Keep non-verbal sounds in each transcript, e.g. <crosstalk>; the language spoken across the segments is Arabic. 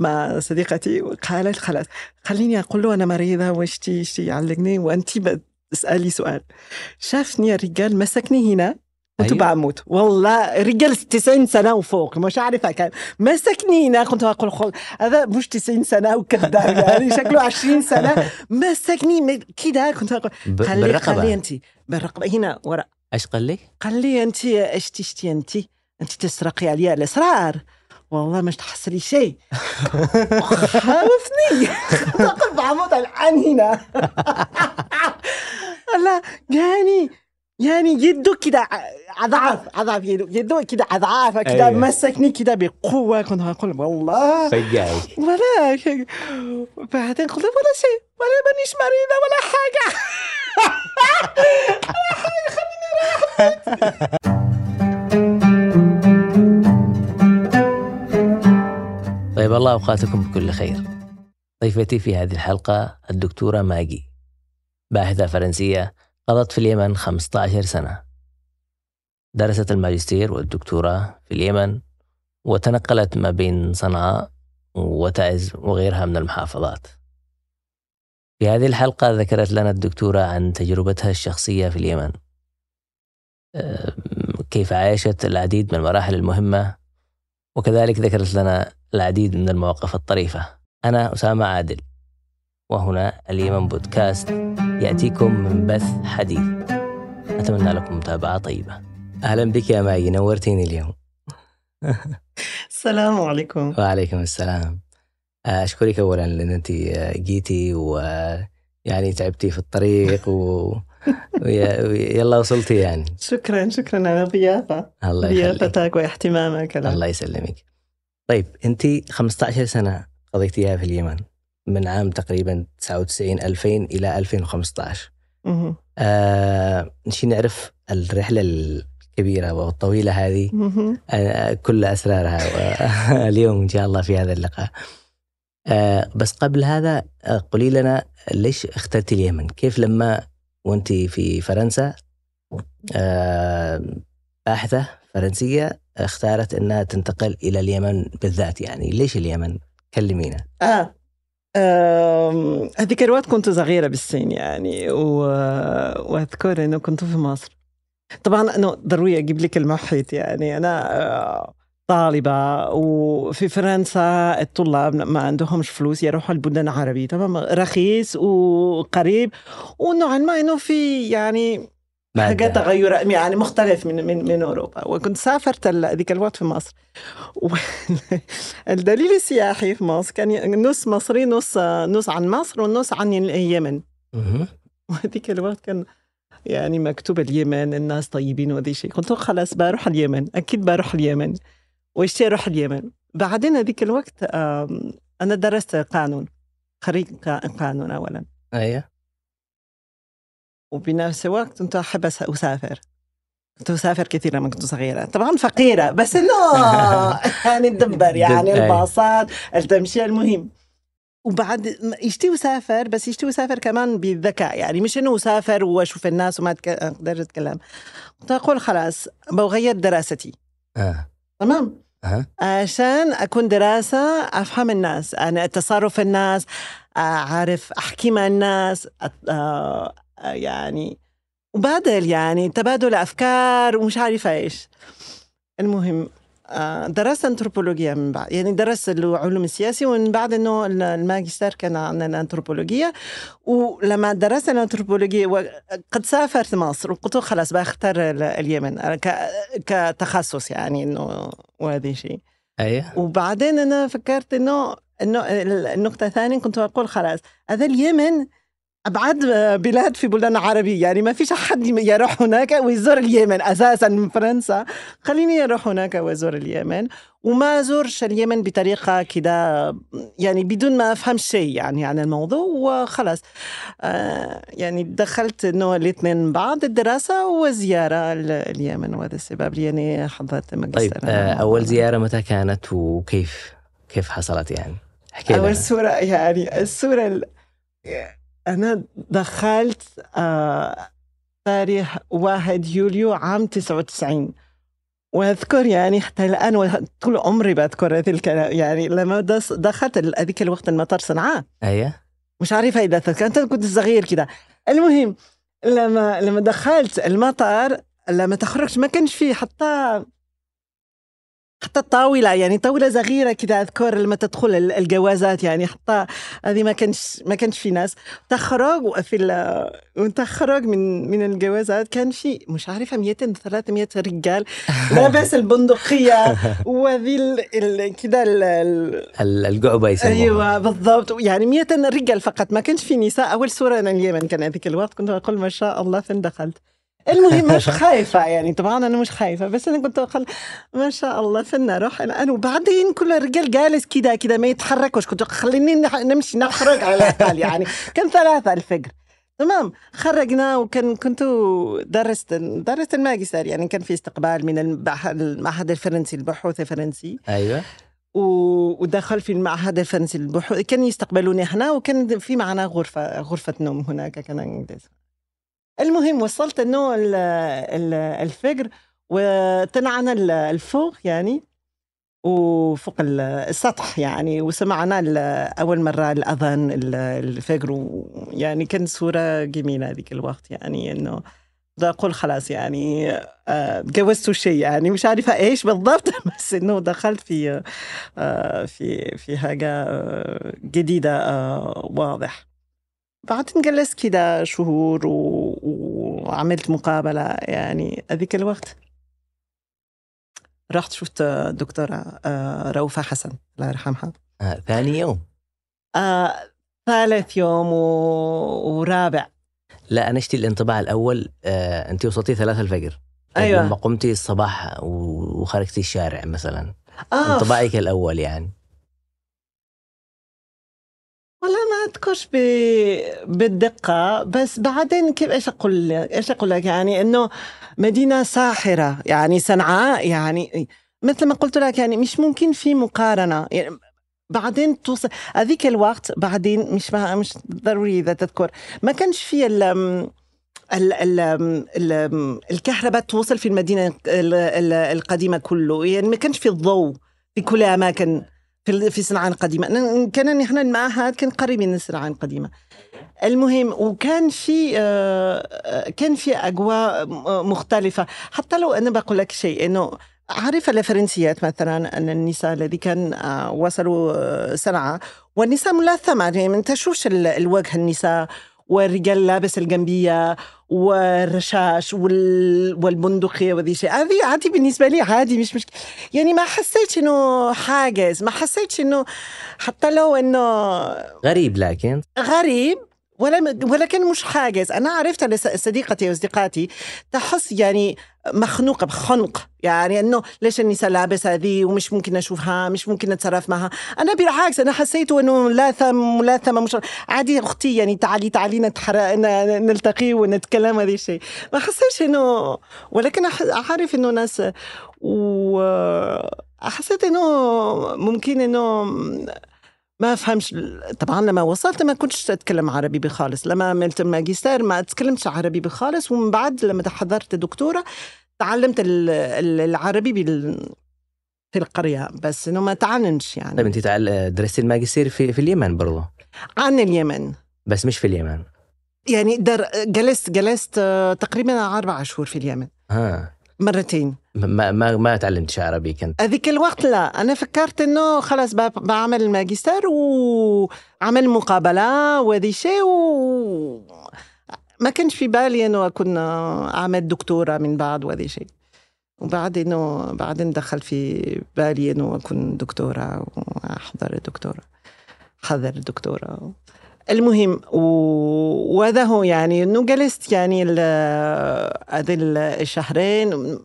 مع صديقتي وقالت خلاص خليني أقول له أنا مريضة واشتي اشتي يعلقني؟ وانت تسألي سؤال. شافني الرجال مسكني هنا كنت أيوة. بموت والله رجال 90 سنة وفوق مش عارفة كان مسكني هنا كنت أقول خل... هذا مش 90 سنة وكذاب <laughs> يعني شكله 20 سنة. مسكني كده كنت أقول خلي خلي انت بالرقبة. هنا ورا. إيش قال لك؟ قال لي انت إيش تشتي انت؟ انت تسرقي علي الاسرار والله مش تحصلي شيء. خوفني اقف بعمود الآن هنا. لا يعني يعني يده كده أضعاف أضعاف يده يده كده أضعاف كده أيوة. مسكني كده بقوة. كنت أقول والله. فجاي ولا بعدين قلت ولا شيء ولا مانيش مريضة ولا حاجة. <laughs> طيب الله أوقاتكم بكل خير. ضيفتي في هذه الحلقة الدكتورة ماجي باحثة فرنسية قضت في اليمن 15 سنة. درست الماجستير والدكتوراه في اليمن وتنقلت ما بين صنعاء وتعز وغيرها من المحافظات. في هذه الحلقة ذكرت لنا الدكتورة عن تجربتها الشخصية في اليمن. كيف عاشت العديد من المراحل المهمة وكذلك ذكرت لنا العديد من المواقف الطريفة. أنا أسامة عادل وهنا اليمن بودكاست يأتيكم من بث حديث. أتمنى لكم متابعة طيبة. أهلا بك يا ماي نورتيني اليوم. السلام عليكم وعليكم السلام أشكرك أولا لأن أنت جيتي ويعني تعبتي في الطريق و... ويلا وصلتي يعني. شكرا شكرا على الضيافه الله ضيافتك واهتمامك. الله يسلمك. طيب أنت 15 سنة قضيتيها في اليمن من عام تقريبا 99 2000 إلى 2015 مهم. آه نشي نعرف الرحلة الكبيرة والطويلة هذه. آه، كل أسرارها و- <laughs> اليوم إن شاء الله في هذا اللقاء. آه، بس قبل هذا آه، قولي لنا ليش اخترتي اليمن؟ كيف لما وانت في فرنسا آه، باحثة فرنسية اختارت إنها تنتقل إلى اليمن بالذات يعني. ليش اليمن؟ كلمينا. آم، هذيك الوقت كنت صغيرة بالسن يعني و... وأذكر إنه كنت في مصر. طبعا أنه ضروري أجيب لك المحيط يعني. أنا آه، طالبة وفي فرنسا الطلاب ما عندهمش فلوس يروحوا البلدان العربية تمام رخيص وقريب ونوعا ما إنه في يعني حاجات مادة. تغيرات يعني مختلف من من من أوروبا. وكنت سافرت ذيك الوقت في مصر. <laughs> والدليل السياحي في مصر كان نص مصري نص نص عن مصر ونص عن اليمن. مهم. <laughs> وهذيك الوقت كان يعني مكتوب اليمن الناس طيبين وذي شيء. قلت خلاص بروح اليمن. أكيد بروح اليمن. واشتي أروح اليمن. بعدين هذيك الوقت أنا درست قانون خريج قا- قانون اولا. أيوه. وبنفس الوقت كنت أحب أس- أسافر. كنت أسافر كثير لما كنت صغيرة. طبعا فقيرة بس إنه <laughs> يعني ندبر يعني. الباصات التمشية المهم. وبعد يشتي أسافر بس يشتي أسافر كمان بذكاء. يعني مش إنه أسافر وأشوف الناس وما أقدر أتكلم. كنت أقول خلاص بغير دراستي. آه. تمام أها. عشان أكون دراسة أفهم الناس أنا تصرف الناس أعرف أحكي مع الناس آه، يعني وبادل يعني تبادل أفكار ومش عارفة إيش المهم درست أنثروبولوجيا من بعد. يعني درست العلوم السياسية ومن بعد ال- الماجستير كان عن الأنثروبولوجيا ولما درست الأنثروبولوجيا و- قد سافرت مصر وقلت خلاص بختار ال- اليمن كتخصص يعني إنه وهذا شيء. أيوه وبعدين أنا فكرت انه إنه النقطة الثانية كنت أقول خلاص هذا اليمن أبعد بلاد في بلدان عربية. يعني ما فيش أحد يروح هناك ويزور اليمن أساسا من فرنسا. خليني أروح هناك وأزور اليمن. وما أزورش اليمن بطريقة كده يعني بدون ما أفهم شيء يعني عن الموضوع وخلاص. آه يعني دخلت انه الاثنين بعض الدراسة وزيارة اليمن وهذا السبب. يعني حضرت طيب ماجستير آه، أول زيارة متى كانت وكيف كيف حصلت يعني؟ احكي أول لنا صورة يعني الصورة ال... أنا دخلت آه تاريخ واحد يوليو عام 99 وأذكر يعني حتى الآن طول عمري بذكر هذه الكلام يعني لما دخلت هذيك الوقت المطار صنعاء. أيوه. مش عارفة إذا تذكر أنت كنت صغير كده. المهم لما لما دخلت المطار لما تخرجت ما كانش فيه حتى حتى الطاولة يعني طاولة صغيرة كده أذكر لما تدخل ال- الجوازات يعني حتى هذه ما كانش ما كانش في ناس. تخرج في وتخرج من من الجوازات كان في مش عارفة 200 300 رجال. <laughs> لابس البندقية وذي ال- ال- كده ال- ال- ال- القعبة يسموها. أيوه بالضبط. يعني 100 رجال فقط ما كانش في نساء. أول صورة أنا اليمن كان هذيك الوقت كنت أقول ما شاء الله فين دخلت؟ المهم <laughs> مش خايفة يعني طبعا أنا مش خايفة بس أنا كنت أقول ما شاء الله فين نروح الآن وبعدين كل الرجال جالس كده كده ما يتحركوش. كنت خليني نمشي نخرج على الأقل يعني. <laughs> كان ثلاثة الفجر. تمام. خرجنا وكان كنت درست درست الماجستير يعني. كان في استقبال من المعهد الفرنسي البحوث الفرنسي. أيوه. ودخل في المعهد الفرنسي للبحوث كان يستقبلوني هنا وكان في معنا غرفة غرفة نوم هناك كان المهم وصلت إنه ال- ال- الفجر وطلعنا ال- الفوق يعني وفوق ال- السطح يعني وسمعنا ال- أول مرة الأذان ال- الفجر يعني كان صورة جميلة ذيك الوقت يعني إنه بدي أقول خلاص يعني آه، تجوزت شيء يعني مش عارفة إيش بالضبط <laughs> بس إنه دخلت في آه، في في حاجة آه، جديدة آه، واضح. بعدين جلست كده شهور و... وعملت مقابلة يعني هذيك الوقت رحت شفت دكتورة آه، روفة حسن الله يرحمها. آه. ثاني يوم. آه، ثالث يوم و... ورابع. لا أنا اشتي الانطباع الأول آه، انت وصلتي ثلاثة الفجر. أيوة. لما قمتي الصباح وخرجتي الشارع مثلا. آه. انطباعك الأول يعني. ما اذكرش ب... بالدقة بس بعدين كيف إيش أقول لك؟ إيش أقول لك؟ يعني إنه مدينة ساحرة يعني صنعاء يعني مثل ما قلت لك يعني مش ممكن في مقارنة. يعني بعدين توصل هذيك الوقت بعدين مش مش ضروري إذا تذكر. ما كانش في ال ال ال ال الكهرباء توصل في المدينة ال- ال- القديمة كله. يعني ما كانش في الضوء في كل أماكن. في في صنعاء القديمة. كان نحن المعهد كان قريب من صنعاء القديمة. المهم وكان في آه، كان في اجواء مختلفة. حتى لو أنا بقول لك شيء إنه عارفة الفرنسيات مثلا أن النساء الذي كان آه، وصلوا آه، صنعاء والنساء ملاثمة. يعني ما تشوفش ال- الوجه النساء والرجال لابس الجنبية والرشاش وال... والبندقية وذي شيء. هذه عادي بالنسبة لي عادي مش مشكلة يعني ما حسيتش إنه حاجز ما حسيتش إنه حتى لو إنه غريب لكن. غريب ولكن مش حاجز. أنا عرفت صديقتي واصدقائي تحس يعني مخنوقة بخنق. يعني أنه ليش النساء لابسه هذه ومش ممكن أشوفها مش ممكن نتصرف معها. أنا بالعكس أنا حسيت أنه ملاثم ملاثمه مش عادي أختي يعني تعالي تعالي نلتقي ونتكلم هذا الشيء. ما حسيتش أنه ولكن أعرف أنه ناس وحسيت أنه ممكن أنه ما أفهمش طبعا لما وصلت ما كنتش أتكلم عربي بخالص لما عملت الماجستير ما اتكلمتش عربي بخالص ومن بعد لما حضرت دكتوراه تعلمت ال- ال- العربي بال في القرية بس إنه ما تعلمش طيب يعني أنت تعال درستي الماجستير في, في اليمن برضو؟ عن اليمن. بس مش في اليمن. يعني در جلست جلست آه، تقريبا أربع شهور في اليمن. ها مرتين. ما ما ما تعلمتش عربي كنت. هذيك الوقت لا أنا فكرت إنه خلاص بعمل الماجستير وعمل مقابلة وذي شيء و ما كانش في بالي إنه أكون أعمل دكتوراه من بعد وذي شيء. وبعد إنه بعدين دخل في بالي إنه أكون دكتورة وأحضر الدكتوراه حضر الدكتوراه المهم وهذا هو يعني إنه جلست يعني ال- هذه الشهرين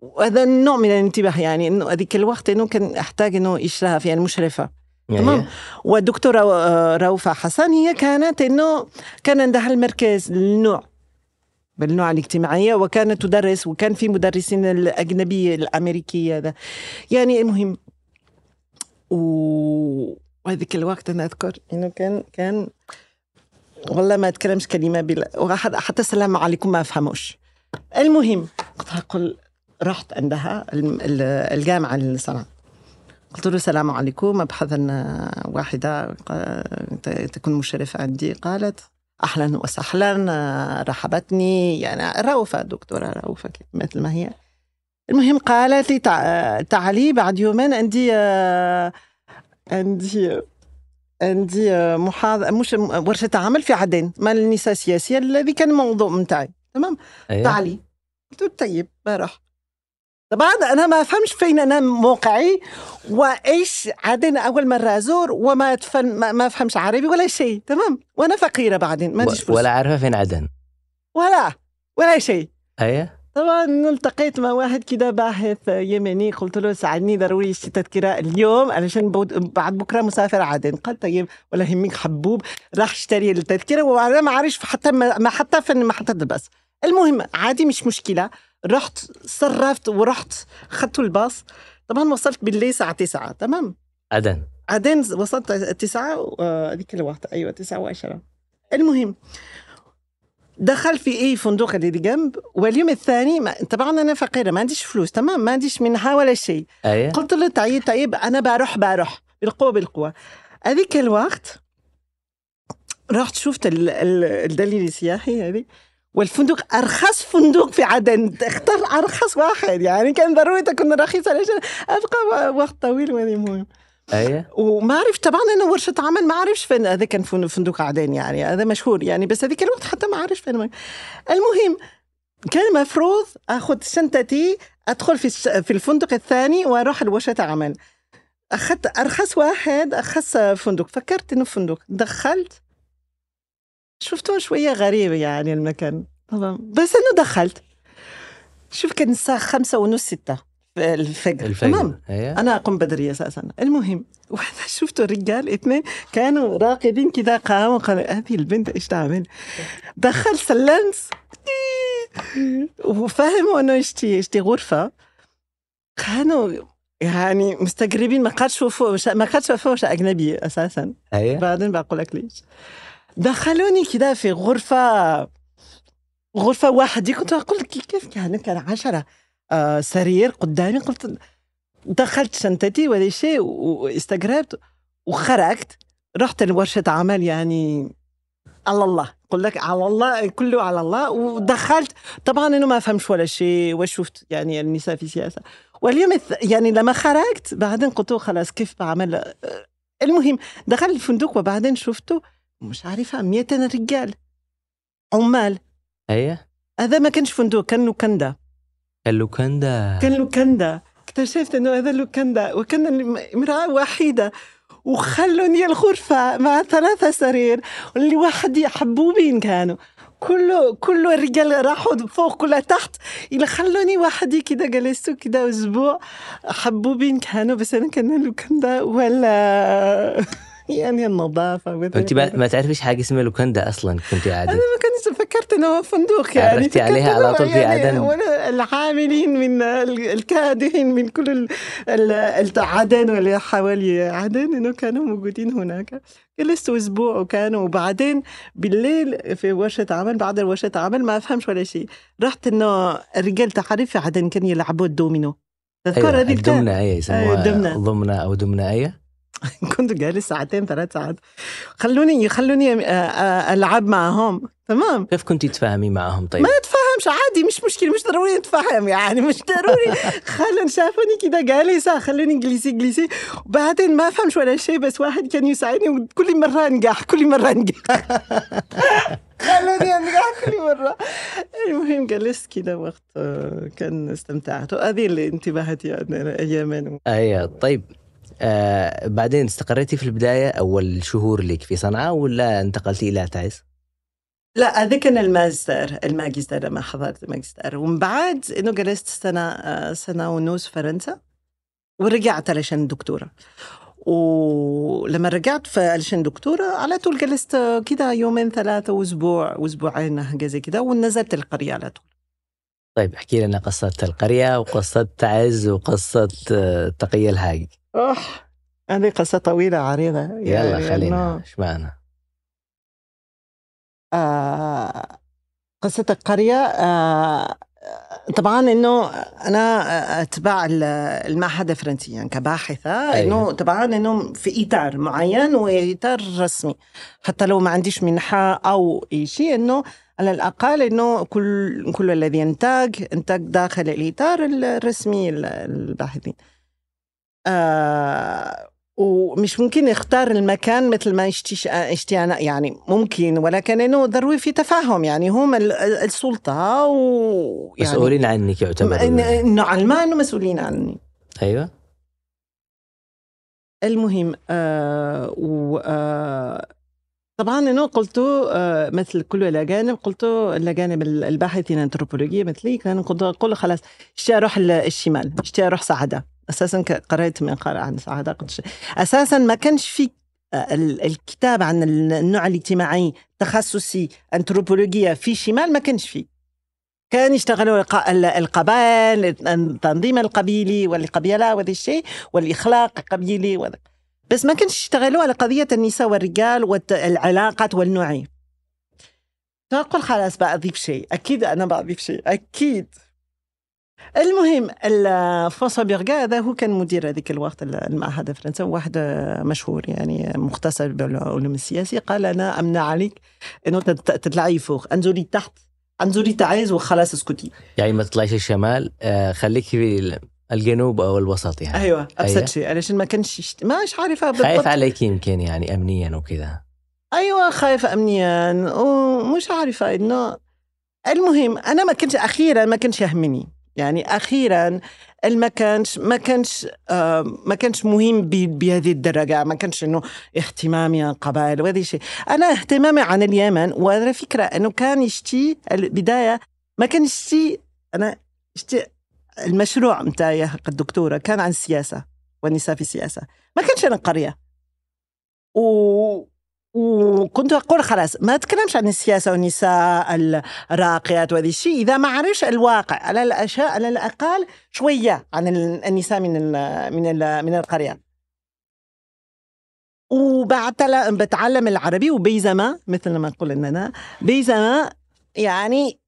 وهذا النوع من الانتباه يعني إنه هذيك الوقت إنه كان أحتاج إنه إشراف يعني مشرفة. تمام. يعني والدكتوره آه، روفة حسن هي كانت إنه كان عندها المركز للنوع بالنوع الاجتماعية وكانت تدرس وكان في مدرسين الأجنبية الأمريكية ده يعني المهم و... وهذيك الوقت أنا أذكر إنه كان كان والله ما أتكلمش كلمة بلا حتى السلام عليكم ما أفهموش. المهم كنت أقول رحت عندها الم- ال- الجامعة اللي صنعاء قلت له السلام عليكم أبحث عن واحدة قا- تكون مشرفة عندي. قالت أهلا وسهلا رحبتني. يعني رؤوفة دكتورة رؤوفة كده، مثل ما هي. المهم قالت لي تع- تعالي بعد يومين عندي آه، عندي عندي آه، محاضرة مش ورشة عمل في عدن مال النساء السياسية الذي كان الموضوع متاعي تمام؟ تعالي قلت طيب بروح طبعا أنا ما أفهمش فين أنا موقعي وإيش عدن أول مرة أزور وما تفن ما, ما أفهمش عربي ولا شيء تمام؟ وأنا فقيرة بعدين ما عنديش ولا عارفه فين عدن. ولا ولا شيء. أيوه. طبعا التقيت مع واحد كده باحث يمني قلت له ساعدني ضروري اشتري تذكرة اليوم علشان بعد بكرة مسافر عدن قال طيب ولا يهمك حبوب راح اشتري التذكرة. وأنا ما عارف حتى ما ما حتى في محطه الباص المهم عادي مش مشكلة. رحت صرفت ورحت اخذت الباص. طبعا وصلت بالليل الساعة 9 تمام؟ عدن بعدين وصلت تسعة آه، هذيك الوقت أيوة تسعة وعشرة. المهم دخل في أي فندق اللي جنب واليوم الثاني ما طبعا أنا فقيرة ما عنديش فلوس تمام؟ ما عنديش منها ولا شيء. أيوه قلت له طيب طيب أنا بروح بروح. بالقوة بالقوة. هذيك الوقت رحت شفت ال- ال- الدليل السياحي هذه والفندق أرخص فندق في عدن. اختار أرخص واحد يعني كان ضروري تكون رخيصة علشان أبقى وقت طويل وهذه المهم أيوه وما عرفت طبعا أنا ورشة عمل ما عرفش فين هذا كان فن- فندق عدن يعني هذا مشهور يعني بس هذيك الوقت حتى ما عرفش فين المهم كان مفروض أخذ شنطتي أدخل في في الفندق الثاني وأروح لورشة عمل. أخذت أرخص واحد أرخص فندق. فكرت إنه فندق. دخلت. شفته شوية غريب يعني المكان. طبعا. بس إنه دخلت. شوف كان الساعة خمسة ونص ستة. الفجر. الفجر. تمام. أيوه. أنا أقوم بدري أساسا. المهم وأنا <laughs> شفت الرجال اثنين كانوا راقدين كذا قاموا قالوا هذه البنت إيش تعمل؟ دخل سلمت وفهموا إنه اشتي اشتي غرفة. كانوا يعني مستغربين ما قد شوفوا ما قد شافوش أجنبي أساسا. أيوه. بعدين بقول لك ليش. دخلوني كده في غرفة غرفة واحدة كنت أقول كيف كان كان عشرة. سرير قدامي قلت دخلت شنطتي ولا شيء واستغربت وخرجت. رحت لورشة عمل يعني على الله أقول لك على الله كله على الله ودخلت. طبعا انه ما فهمش ولا شيء وشفت يعني النساء في سياسة. واليوم يعني لما خرجت بعدين قلت خلاص كيف بعمل؟ المهم دخلت الفندق وبعدين شفته مش عارفة 200 رجال عمال. أيوه. هذا ما كانش فندق كان لوكاندا اللوكاندا كان لوكاندا. اكتشفت إنه هذا لوكاندا وكان امرأة وحيدة وخلوني الغرفة مع ثلاثة سرير واللي واحد حبوبين كانوا. كله كله الرجال راحوا فوق كلها تحت إلى خلوني وحدي كده جلست كده أسبوع. حبوبين كانوا بس أنا كان لوكاندا ولا <laughs> يعني النظافة أنت ما, ما تعرفيش حاجة اسمها لوكاندا أصلا كنت قاعدة. أنا ما كنت هو فندق يعني عرفتي عليها على طول في يعني عدن. العاملين من ال- الكادحين من كل عدن ولا حوالي عدن إنه كانوا موجودين هناك جلست أسبوع وكانوا وبعدين بالليل في ورشة عمل بعد ورشة عمل ما أفهمش ولا شيء رحت إنه الرجال تعرف في عدن كانوا يلعبوا الدومينو تذكر أيوه هذه؟ الدمنه أيوه أيوة، يسموها الدمنة. ضمنة أو دمنه أيوه <laughs> كنت جالس ساعتين ثلاث ساعات خلوني يخلوني آه، آه، ألعب معهم تمام. كيف كنت تتفاهمي معهم؟ طيب. ما نتفاهمش عادي مش مشكلة مش ضروري نتفاهم يعني مش ضروري. <laughs> خلوا شافوني كده جالسه خلوني انجليزي انجليزي. وبعدين ما افهمش ولا شيء بس واحد كان يساعدني وكل مرة أنجح كل مرة أنجح. <laughs> خلوني أنجح كل مرة. المهم جلست كده وقت آه، كان استمتعت. وهذه اللي انتبهت يعني اياما أيوه طيب. آه بعدين استقريتي في البداية أول شهور لك في صنعاء ولا انتقلتي إلى تعز؟ لا هذا كان الماستر الماجستير لما حضرت الماجستير. ومن بعد إنه جلست سنة آه، سنة ونص فرنسا ورجعت علشان الدكتوراه ولما رجعت علشان دكتورة على طول جلست كده يومين ثلاثة وأسبوع وأسبوعين حاجة زي كده ونزلت القرية على طول. طيب احكي لنا قصة القرية وقصة تعز وقصة آه، تقي الهاج أوه هذه قصة طويلة عريضة. يلا يعني خلينا إيش معنا؟ آه قصة القرية آه طبعا إنه أنا أتباع المعهد الفرنسي يعني كباحثة أيوة. إنه طبعا إنه في إطار معين وإطار رسمي حتى لو ما عنديش منحة أو أي شيء إنه على الأقل إنه كل كل الذي ينتج انتج داخل الإطار الرسمي الباحثين. آه ومش ممكن يختار المكان مثل ما اشتي أنا. يعني ممكن ولكن إنه ضروري في تفاهم. يعني هم السلطة و يعني مسؤولين عنك يعتبر إنه علمان انه مسؤولين عني. أيوه. المهم آه و آه طبعا إنه قلت آه مثل كل الأجانب قلت الأجانب الباحثين انثروبولوجيه مثلي كانوا قلت خلاص اشتي أروح الشمال اشتي أروح سعده أساسا قرأت مقال عن سعاده قدش أساسا ما كانش في آه، الكتاب عن النوع الاجتماعي تخصصي انثروبولوجيا في شمال ما كانش فيه. كان يشتغلوا القبائل التنظيم القبيلي والقبيلة وهذا الشيء والإخلاق القبيلي. بس ما كانش يشتغلوا على قضية النساء والرجال والعلاقات والنوعية. فأقول خلاص بأضيف شيء. أكيد أنا بأضيف شيء. أكيد. المهم فونسوا بيرغا هذا هو كان مدير هذيك الوقت المعهد الفرنسي واحد مشهور يعني مختص بالعلوم السياسية. قال أنا أمنع عليك أنه تطلعي فوق. أنزلي تحت. أنزلي تعايز وخلاص اسكتي. يعني ما تطلعيش الشمال آه خليك في الجنوب أو الوسط يعني. أيوه أبسط أيوة. شيء. علشان ما كانش مش عارفة بالضبط. خايف عليك يمكن يعني امنيا وكذا. أيوه خايفة امنيا. ومش عارفة انه المهم أنا ما كنتش أخيرا ما كانش يهمني. يعني أخيرا ما كانش ما كانش آه ما كانش مهم بهذه الدرجة ما كانش إنه اهتمامي قبائل وهذا الشيء. أنا اهتمامي عن اليمن وهذا فكرة إنه كان يشتي البداية ما كان يشتي أنا يشتي المشروع نتاعي الدكتوره كان عن السياسة والنساء في السياسة. ما كانش عن القريه و وكنت أقول خلاص ما أتكلمش عن السياسة والنساء الراقيات وهذا الشيء إذا ما عرفش الواقع على الأشياء على الأقل شوية عن النساء من ال من ال من القرية. وبعد بتعلم العربي وبيزما مثل ما نقول إننا بيزما يعني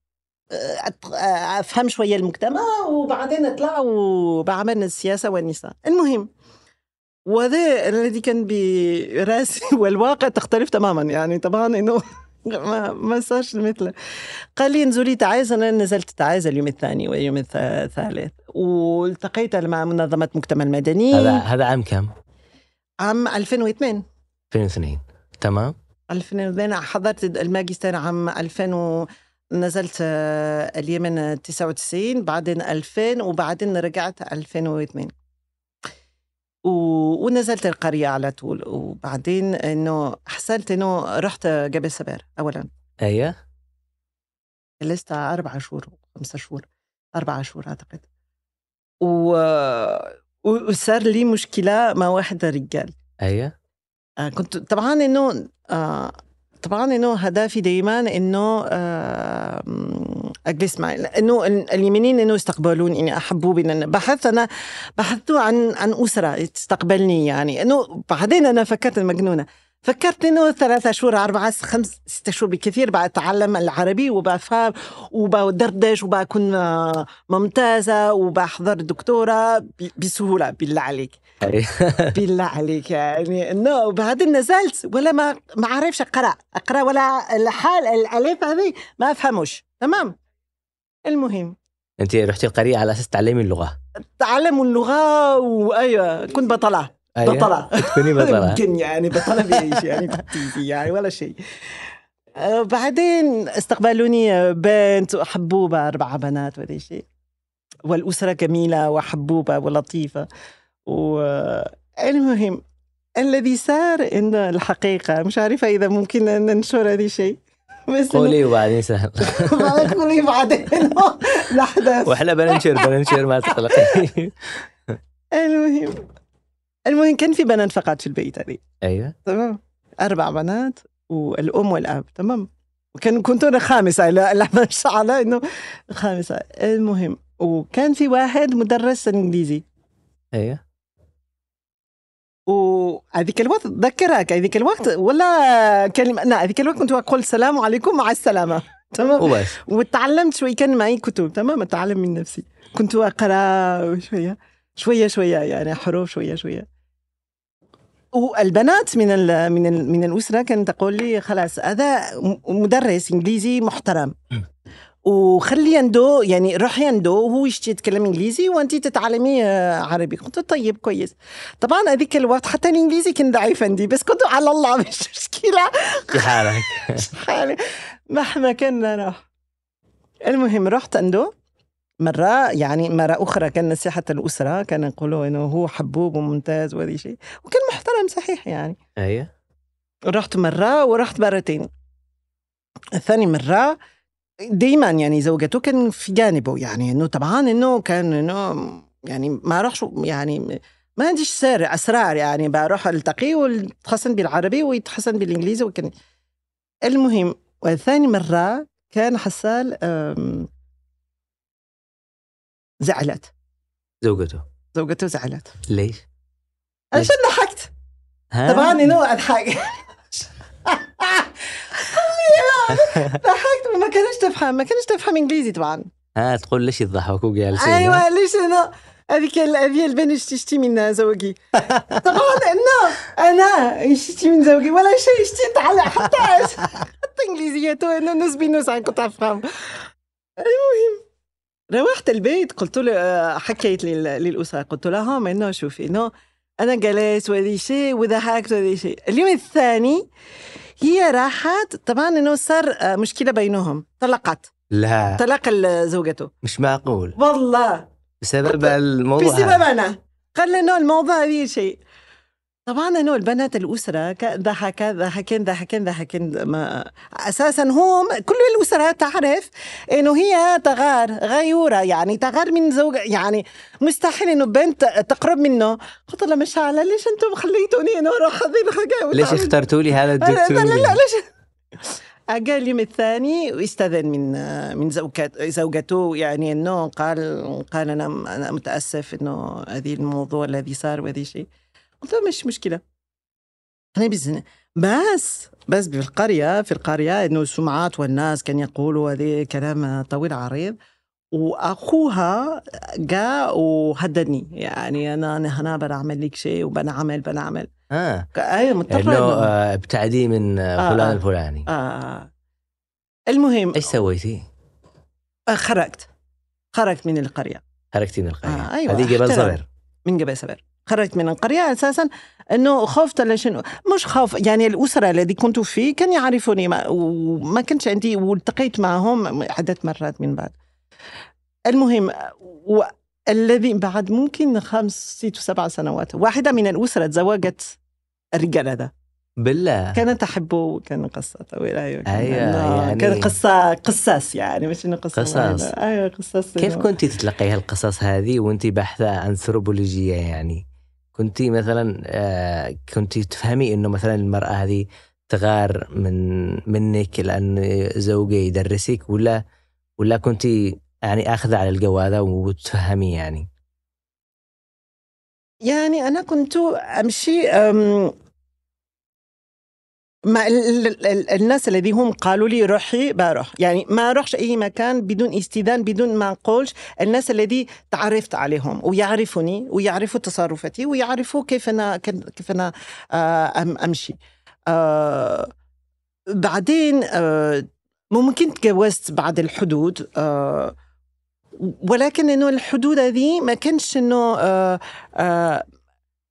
آه، أفهم شوية المجتمع وبعدين أطلع وبعمل السياسة والنساء. المهم وهذا الذي كان براسي <laughs> والواقع تختلف تماما. يعني طبعا إنه <laughs> ما ما صارش مثله قال لي انزلي تعايز أنا نزلت تعايز اليوم الثاني واليوم الثالث. والتقيت مع منظمة مجتمع المدني. هذا هذا عام كم؟ عام 2002 2002 تمام. 2002 حضرت الماجستير عام 2000 و... نزلت آه، اليمن 99 بعدين 2000 وبعدين رجعت 2002 و... ونزلت القرية على طول. وبعدين إنه حصلت إنه رحت جبل سبير اولا. أيوه. لسه أربع شهور خمسة شهور أربع شهور أعتقد. و... وصار لي مشكلة مع واحد رجال. أيوه. آه كنت طبعا إنه آه طبعا إنه هدفي دائما إنه أجلس معي. لأنه اليمنيين إنه يستقبلوني اني احبوا لأن بحثت أنا بحثت عن عن أسرة تستقبلني يعني. إنه بعدين أنا فكرت المجنونة. فكرت إنه ثلاثة شهور أربعة خمس ستة شهور بكثير بتعلم العربي وبفهم وبدردش وبكون ممتازة وبحضر دكتورة بسهولة بالله عليك. <laughs> بالله عليك يعني إنه وبعدين نزلت ولا ما ما عارفش أقرأ أقرأ ولا الحال الألف هذه ما أفهموش. تمام؟ المهم. أنت رحتي القريه على أساس تعلمي اللغة. تعلموا اللغة وايوه كنت بطلة. أيوة. بطلة. تكوني بطلة. <laughs> يمكن يعني بطلة بايش يعني يعني ولا شيء. آه، بعدين استقبلوني بنت وحبوبه أربع بنات ولا شيء. والأسرة جميلة وحبوبة ولطيفة. والمهم الذي صار ان الحقيقة. مش عارفة إذا ممكن ننشر هذه الشيء. بس قولي وبعدين سهل. <laughs> قولي بعدين. الاحداث وإحنا بننشر بننشر ما تقلقي <laughs> المهم المهم كان في بنات فقط في البيت هذه. أيوه. تمام؟ أربع بنات والأم والأب. تمام؟ وكان كنت أنا خامسة. لا ما شاء الله إنه خامسة. المهم وكان في واحد مدرس إنجليزي. أيوه. وهذيك الوقت ذكرك هذيك الوقت ولا كلمة لا هذيك الوقت كنت أقول السلام عليكم مع السلامة. تمام؟ وبس وتعلمت شوي كان معي كتب تمام؟ اتعلم من نفسي. كنت أقرأ شوية شوية شوية يعني حروف شوية شوية. والبنات من ال من ال من الأسرة كانت تقول لي خلاص هذا مدرس إنجليزي محترم. وخلي عنده يعني روحي عنده وهو يشتي يتكلم إنجليزي وانت تتعلمي آه، عربي. قلت طيب كويس. طبعا هذيك الوقت حتى الإنجليزي كان ضعيف عندي بس كنت على الله <laughs> مش مشكلة. حالك؟ <laughs> حالي؟ مهما كان نروح المهم رحت عنده مرة يعني مرة أخرى كان نصيحة الأسرة كان يقولوا إنه هو حبوب وممتاز وهذا شيء وكان محترم صحيح يعني. أيوه. رحت مرة ورحت مرتين. الثاني مرة دايما يعني زوجته كان في جانبه يعني إنه طبعا إنه كان إنه يعني ما اروحش يعني ما عنديش سر أسرار يعني بروح التقي ويتحسن بالعربي ويتحسن بالإنجليزي وكان. المهم وثاني مرة كان حسال أم، زعلت. زوجته. زوجته زعلت. ليش؟ عشان ضحكت؟ طبعا إنه أضحك. <laughs> ضحكت وما كانش تفهم ما كانش تفهم إنجليزي طبعا. ها تقول ليش يضحكوا جالسين أيوه ليش أنا؟ هذيك هذه البنت تشتي من زوجي؟ طبعا انه أنا يشتي من زوجي؟ ولا شيء يشتي تعلق حتى حتى انجليزيته انه نص بنص كنت أفهم. المهم روحت البيت قلت له آه، حكيت لل- للأسرة قلت لهم إنه شوفي إنه أنا جلست وهذه شيء وضحكت وهذه شيء. اليوم الثاني هي راحت. طبعا إنه صار آه، مشكلة بينهم. طلقت. لا. طلق ال- زوجته. مش معقول. والله. بسبب الموضوع بسبب. أنا. قال إنه الموضوع هذه شيء. طبعا إنه البنات الأسرة ضحك ضحكين ضحكين ضحكين ما أساسا هم كل الأسرة تعرف إنه هي تغار غيورة يعني تغار من زوج يعني مستحيل إنه بنت تقرب منه. قلت له مش على ليش أنتم خليتوني إنه أروح هذه ليش اخترتوا لي هذا لا لا الدكتور؟ لا, لا ليش؟ قال اليوم الثاني واستاذن من من زوجت زوجته يعني إنه قال قال أنا أنا متأسف إنه هذه الموضوع الذي صار وهذه شيء. قلت له مش مشكلة. أنا بزن بس بس في القرية في القرية إنه السمعات والناس كانوا يقولوا هذه كلام طويل عريض وأخوها جاء وهددني. يعني أنا أنا هنا بنعمل لك شيء وبنعمل بنعمل. ها أيوه مضطرة آه، ابتعدي من آه، آه، فلان آه. الفلاني آه. المهم إيش سويتي؟ آه، خرجت. خرجت من القرية. خرجتي من القرية. آه، أيوة، هذه جبل احترام. صغير من قبل سبر خرجت من القرية أساسا أنه خفت شنو مش خوف يعني الأسرة الذي كنت فيه كان يعرفوني ما وما كانش عندي والتقيت معهم عدة مرات من بعد المهم والذي بعد ممكن خمس ست سبع سنوات واحدة من الأسرة تزوجت الرجال هذا بالله كانت أحبه كان قصة طويلة أيوة كان, أيوة، يعني- كان قصة قصاص يعني مش إنه قصة. واحدة. أيوة قصص كيف كنت تتلقي هالقصص هذه وأنت باحثه عن ثروبولوجيه يعني؟ كنت مثلا آه، كنت تفهمي إنه مثلا المرأة هذه تغار من منك لأن زوجي يدرسك ولا ولا كنت يعني آخذة على الجو هذا وتفهمي يعني؟ يعني أنا كنت أمشي أم، مع ال- ال- ال- الناس الذي هم قالوا لي روحي بروح يعني ما أروحش أي مكان بدون استئذان بدون ما أقولش الناس الذي تعرفت عليهم ويعرفوني ويعرفوا تصرفاتي ويعرفوا كيف أنا كيف أنا آه، أمشي. آه، بعدين آه، ممكن تجاوزت بعد الحدود آه، ولكن إنه الحدود هذه ما كانش إنه آه، آه،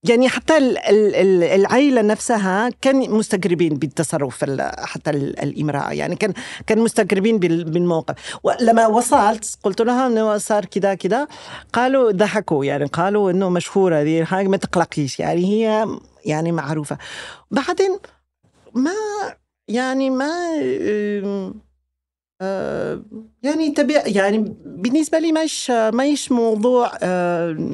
يعني حتى ال- ال- ال- العائله نفسها كان مستغربين بالتصرف ال- حتى ال- الامرأة. يعني كان كان مستغربين بال- بالموقف. ولما وصلت قلت لهم إنه صار كذا كذا. قالوا ضحكوا. يعني قالوا إنه مشهورة الحاجة ما تقلقيش. يعني هي يعني معروفة. بعدين ما يعني ما آه، يعني تبع يعني بالنسبة لي ماش ماش موضوع آه،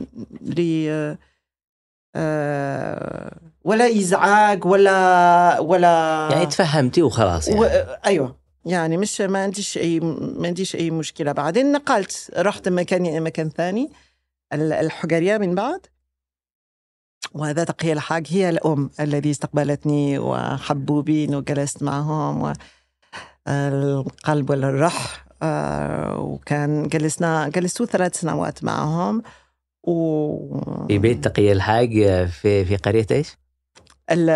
ولا إزعاج ولا ولا يعني تفهمتي وخلاص يعني. و... أيوه يعني مش ما عنديش أي ما عنديش أي مشكلة بعدين نقلت رحت مكان مكان ثاني ال- الحجرية من بعد وهذا تقي الحاج هي الأم الذي استقبلتني وحبوا بي انه جلست معهم. القلب والروح آه، وكان جلسنا جلستوا ثلاث سنوات معهم و في بيت تقي الحاج في في قرية إيش؟ ال-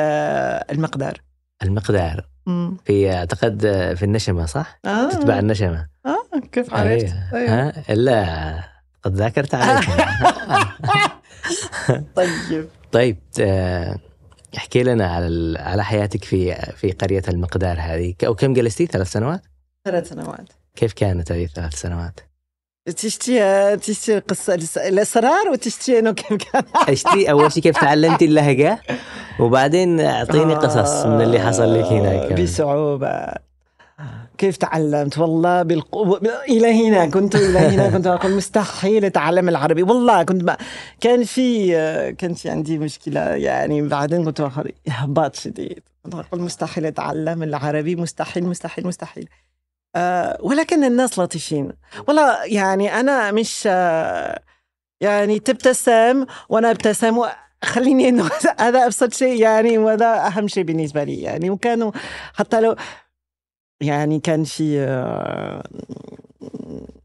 المقدار المقدار مم. في أعتقد في النشمة صح؟ آه. تتبع النشمة آه كيف عرفت؟ أيوة. ها لا قد ذاكرت عليك <laughs> طيب طيب آه، احكي لنا على على حياتك في في قرية المقدار هذه ك- وكم جلستي ثلاث سنوات؟ ثلاث سنوات كيف كانت هذه الثلاث سنوات؟ تشتي تشتي القصة الاسرار وتشتي إنه كيف كان اشتي أول شيء كيف تعلمتي اللهجة؟ وبعدين أعطيني قصص من اللي حصل لك هناك آه، بصعوبة. كيف تعلمت؟ والله بالقوة إلى هنا كنت إلى هنا كنت أقول <laughs> مستحيل أتعلم العربي. والله كنت ما كان في كان في عندي مشكلة يعني بعدين كنت أقول إحباط شديد كنت أقول مستحيل أتعلم العربي مستحيل مستحيل مستحيل. ولكن الناس لطيفين. والله يعني أنا مش آه يعني تبتسم وأنا أبتسم خليني إنه <laughs> هذا أبسط شيء يعني وهذا أهم شيء بالنسبة لي. يعني وكانوا حتى لو يعني كان في آه،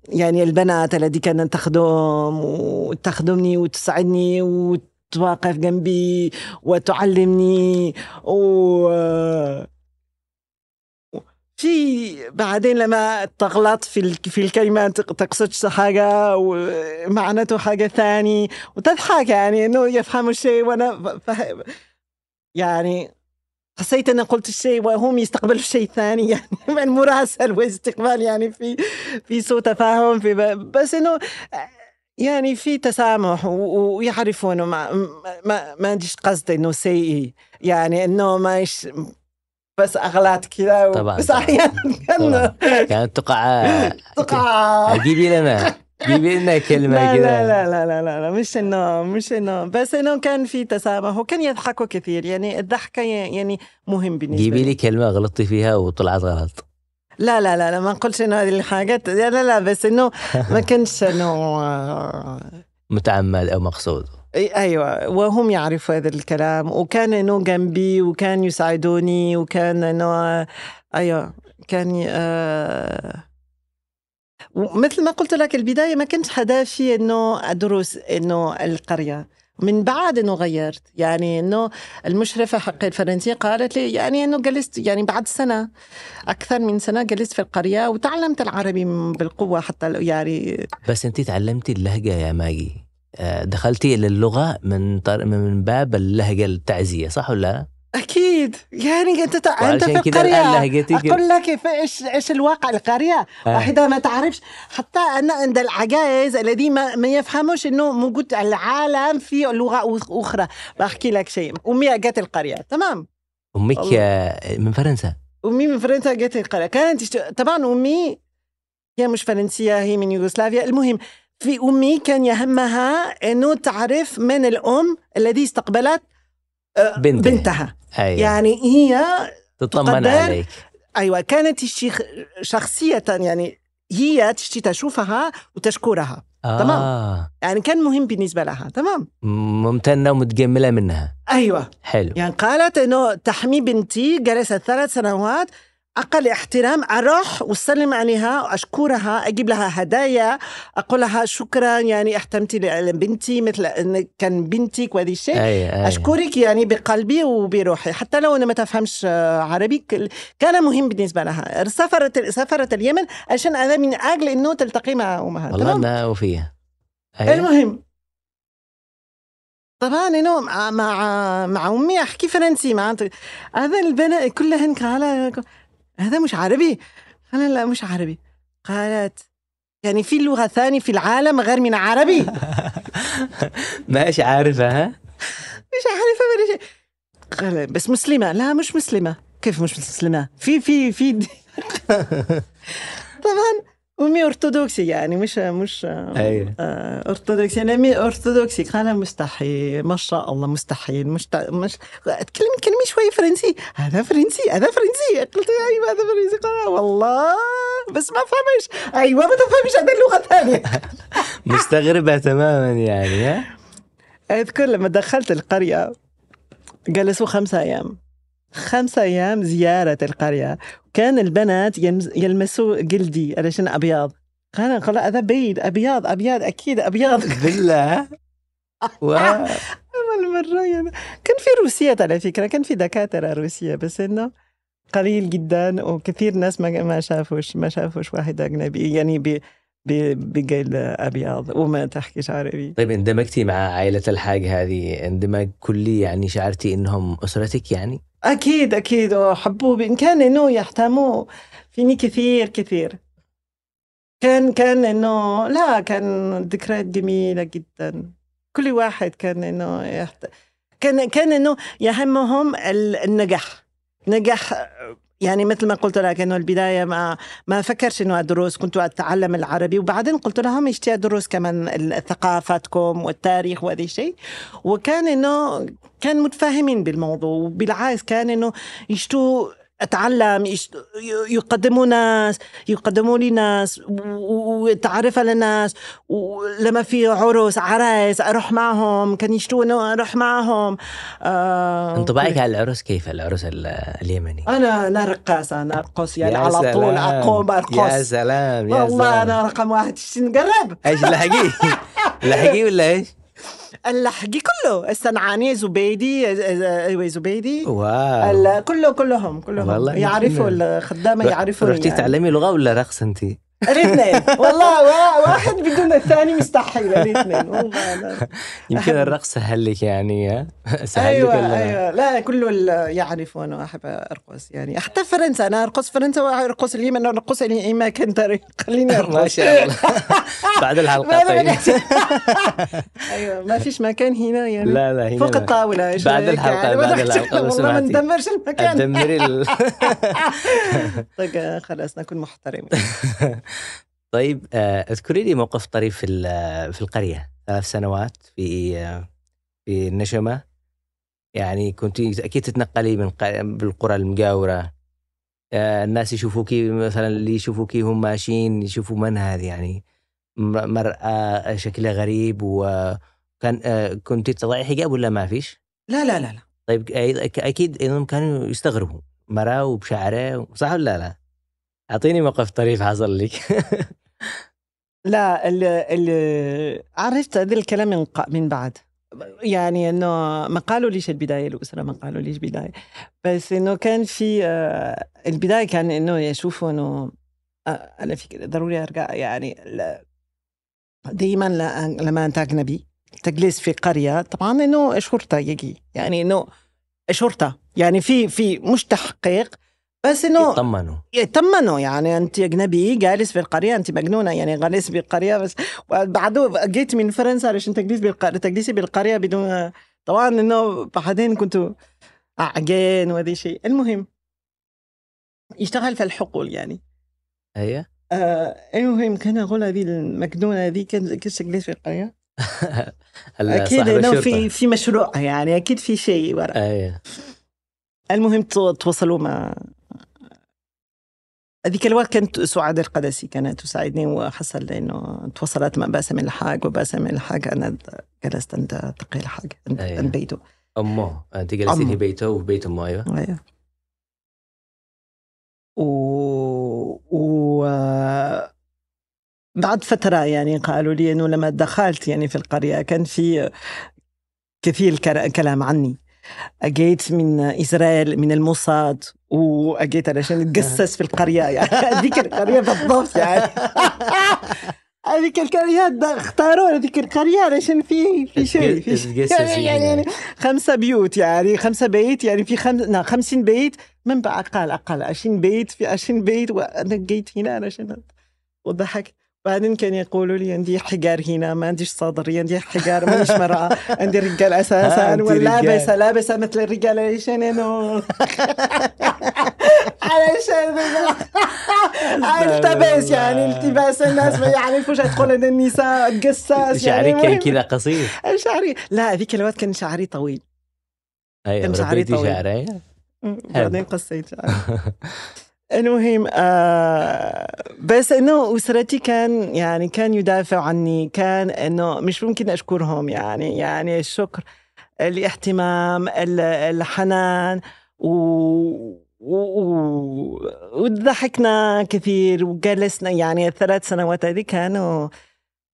يعني البنات التي كانت تخدم وتخدمني وتساعدني وتوقف جنبي وتعلمني و في بعدين لما تغلط في في الكلمة تق- تقصد حاجة ومعناته حاجة ثاني وتضحك يعني إنه يفهموا الشيء وأنا فهم يعني حسيت إني قلت الشيء وهم يستقبلوا الشيء الثاني <laughs> يعني من مراسل واستقبال يعني في في سوء تفاهم في بس إنه يعني في تسامح و- ويعرفوا انه ما ما ما عنديش قصد إنه سيء يعني إنه ما يش بس اغلاط كذا و- طبعاً، بس. أحيانا طبعاً. كانت تقع تقع جيبي لنا جيبي لنا كلمه لا كذا لا لا لا لا لا لا مش انه مش انه بس انه كان في تسامح وكان يضحكوا كثير يعني الضحكه يعني مهم بالنسبة جيبي لي كلمه غلطتي فيها وطلعت غلط لا لا لا لا ما نقولش انه هذه الحاجات لا لا لا بس انه ما كانش انه آه، متعمد أو مقصود أيوه. وهم يعرفوا هذا الكلام. وكان إنه جنبي وكان يساعدوني وكان إنه أيوه. كان آه. ومثل ما قلت لك البداية ما كانش هدفي إنه أدرس إنه القرية. من بعد إنه غيرت. يعني إنه المشرفة حق الفرنسية قالت لي يعني إنه جلست يعني بعد سنة أكثر من سنة جلست في القرية وتعلمت العربي بالقوة حتى يعني بس أنت تعلمتي اللهجة يا ماجي. آه، دخلتي للغه من طر... من باب اللهجة التعزية صح ولا لا؟ أكيد. يعني انت تع... أنت في القرية. أقول لك إيش إيش الواقع القرية؟ آه. واحدة ما تعرفش حتى أنا عند العجائز الذين ما, ما يفهموش إنه موجود العالم في لغة أخرى. بحكي لك شيء. أمي جت القرية. تمام. أمك والله. آه، من فرنسا؟ أمي من فرنسا جت القرية. كانت. طبعا أمي هي مش فرنسية هي من يوغوسلافيا. المهم في أمي كان يهمها إنه تعرف من الأم الذي استقبلت آه، بنتها. بنتها. أيوه. يعني هي تطمن عليك. أيوه كانت الشيخ شخصية يعني هي تشتي تشوفها وتشكرها. آه. تمام. يعني كان مهم بالنسبة لها. تمام؟ ممتنة ومتجملة منها. أيوه. حلو. يعني قالت إنه تحمي بنتي جلست ثلاث سنوات أقل احترام أروح وأسلم عليها وأشكرها أجيب لها هدايا أقول لها شكرا يعني احترمتي لبنتي مثل إن كان بنتك وهذه الشيء. أي أي. أشكرك يعني بقلبي وبروحي. حتى لو أنا ما تفهمش آه، عربي كان مهم بالنسبة لها. سافرت سافرت اليمن عشان أنا من أجل إنه تلتقي مع أمها. والله تمام؟ انها وفيه أي. المهم. طبعا إنه مع مع مع أمي أحكي فرنسي مع هذا البنات كلهن قال هذا مش عربي؟ قال لا مش عربي. قالت يعني في لغة ثانية في العالم غير من عربي؟ <laughs> ماشي عارفة ها؟ مش عارفة ولا شيء. قال بس مسلمة. لا مش مسلمة. كيف مش مسلمة؟ في في في <laughs> طبعا امي أرثوذكسي يعني مش مش أيوة. آه، أرثوذكسي. أنا امي أرثوذكسي قال مستحيل ما شاء الله مستحيل. مش مش أتكلم كلمي شوي فرنسي. هذا فرنسي هذا فرنسي. قلت أيوه هذا فرنسي. قال والله. بس ما فهمش. أيوه ما تفهمش هذا اللغة الثانية <laughs> مستغربة تماما يعني ها؟ أذكر لما دخلت القرية جلسوا خمسة أيام. خمسة أيام زيارة القرية. كان البنات يلمسوا جلدي علشان أبيض. قال قال هذا بيض أبيض أبيض أكيد أبيض. بالله. <laughs> واو. أول مرة يعني. كان في روسية على فكرة كان في دكاترة روسية بس إنه قليل جدا وكثير ناس ما ما شافوش ما شافوش واحد أجنبي يعني ب بقيل أبيض وما تحكيش عربي طيب اندمجتي مع عائلة الحاج هذه؟ اندماج كلي يعني شعرتي إنهم أسرتك يعني؟ أكيد أكيد. وحبوه بإن كان إنه يهتموا فيني كثير كثير. كان كان إنه لا كان ذكريات جميلة جدا. كل واحد كان إنه يحت... كان كان إنه يهمهم ال- النجاح. نجاح يعني مثل ما قلت لك إنه البداية ما ما فكرش إنه أدرس كنت أتعلم العربي وبعدين قلت لهم اشتي أدرس؟ كمان ثقافتكم والتاريخ وهذا الشيء. وكان إنه كان متفاهمين بالموضوع وبالعكس كان إنه يشتوا أتعلم يشت- ي- يقدموا ناس يقدموا لي ناس وتعرف على الناس ولما في عرس عرايس أروح معهم كان يشتوا أروح معهم آه أنطباعك على العرس كيف العرس ال- اليمني؟ أنا أنا رقاصة أنا أرقص يعني على طول سلام. أقوم ارقص يا سلام يا والله سلام أنا رقم واحد نقرب إيش لحقيه؟ <laughs> لحقيه ولا إيش؟ اللحقي كله الصنعاني زبيدي أيوه زبيدي واو ال- كله كلهم كلهم يعرفوا كنا- الخدامة يعرفوني رحتي يعني. تعلمي لغة ولا رقص انت؟ الاثنين والله وا- واحد بدون الثاني مستحيل الاثنين والله. يمكن الرقص سهل لك يعني؟ <laughs> سهل لك أيوه ولا؟ أيوه لا كله ال- يعرفون واحب أرقص يعني حتى فرنسا أنا أرقص فرنسا وأرقص اليمن أرقص اي مكان ترى خليني <laughs> أرقص ما شاء الله <laughs> بعد الحلقة ما طيب أيوه ما فيش مكان هنا يعني لا لا هنا فوق. الطاولة بعد رأيك الحلقة، يعني؟ بعد لو والله ما. ندمرش المكان تدمري ال... طيب خلاص نكون محترمين طيب آه، اذكري لي موقف طريف في ال- في القرية. ثلاث سنوات في آه، في النشمة. يعني كنت أكيد تتنقلي من بالقرى المجاورة. آه، الناس يشوفوكي مثلا اللي يشوفوكي هم ماشيين يشوفوا من هذه؟ يعني مرأة شكلها غريب وكان آه، كنت تضعي حجاب ولا ما فيش؟ لا لا لا لا. طيب أكيد إنهم كانوا يستغربوا. مرأة وبشعرة صح ولا لا؟ أعطيني موقف طريف حصل لك. <laughs> لا ال ال عرفت هذا الكلام من من بعد. يعني إنه ما قالوا ليش البداية الاسره ما قالوا ليش بدايه بس إنه كان في آه، البداية كان إنه يشوفوا إنه آه، على فكره ضروري أرجع يعني دائما لما أنت أجنبي تجلس في قرية طبعا إنه شرطة يجي. يعني إنه شرطة. يعني في في مش تحقيق بس إنه يطمنوا. يطمنوا يعني انت أجنبي جالس في القرية انت مجنونة يعني جالس في القريه بس. بعده جيت من فرنسا علشان تجلس بالقريه تجلسي بالقرية بدون طبعا إنه بعدين كنت اعجان وهذا شيء. المهم يشتغل في الحقول يعني. أيوه. آه المهم كان أقول هذه المجنونة هذه كان كيف تجلس في القرية. <laughs> أكيد إنه. في في مشروع يعني أكيد في شيء ورا. أيوه. المهم تو- تواصلوا مع هذيك الوقت كانت سعاد القدسي كانت تساعدني وحصل انه تواصلت مع باسم الحاج وباسم الحاج أنا جلست عند تقي الحاج عند. عند بيته أمه أنت جلستي في. بيته وفي بيت أمه أيوه أيوه و, و... بعد فترة يعني قالوا لي إنه لما دخلت يعني في القرية كان في كثير كلام عني أجيت من إسرائيل من الموساد وأجيت علشان <laughs> أتجسس في القرية. يعني هذيك القرية بالضبط يعني. <laughs> هذيك القرية ده اختاروا هذيك القرية علشان في في شيء في شيء. يعني, يعني, يعني خمسة بيوت يعني خمسة بيت يعني في خمس لا 50 بيت. من بقى أقل أقل 20 بيت في 20 بيت وأنا جيت هنا علشان وضحك بعدين كانوا يقولوا لي عندي حجار هنا ما عنديش صدر عندي حجار مانيش مرأة عندي رجال أساسا <laughs> أنت ولابسه لابسة مثل الرجال علشان انه علشان التباس يعني التباس الناس ما يعرفوش ادخل عند النساء قصاص يعني. كان المهم. كذا قصير. <laughs> شعري. لا هذيك الوقت كان شعري طويل. أيوه كان شعري طويل. أيوه بعدين قصيت شعري. <laughs> المهم آه بس إنه أسرتي كان يعني كان يدافع عني كان إنه مش ممكن أشكرهم يعني يعني الشكر الاهتمام ال- الحنان. و... وضحكنا كثير وجلسنا يعني الثلاث سنوات هذه كانوا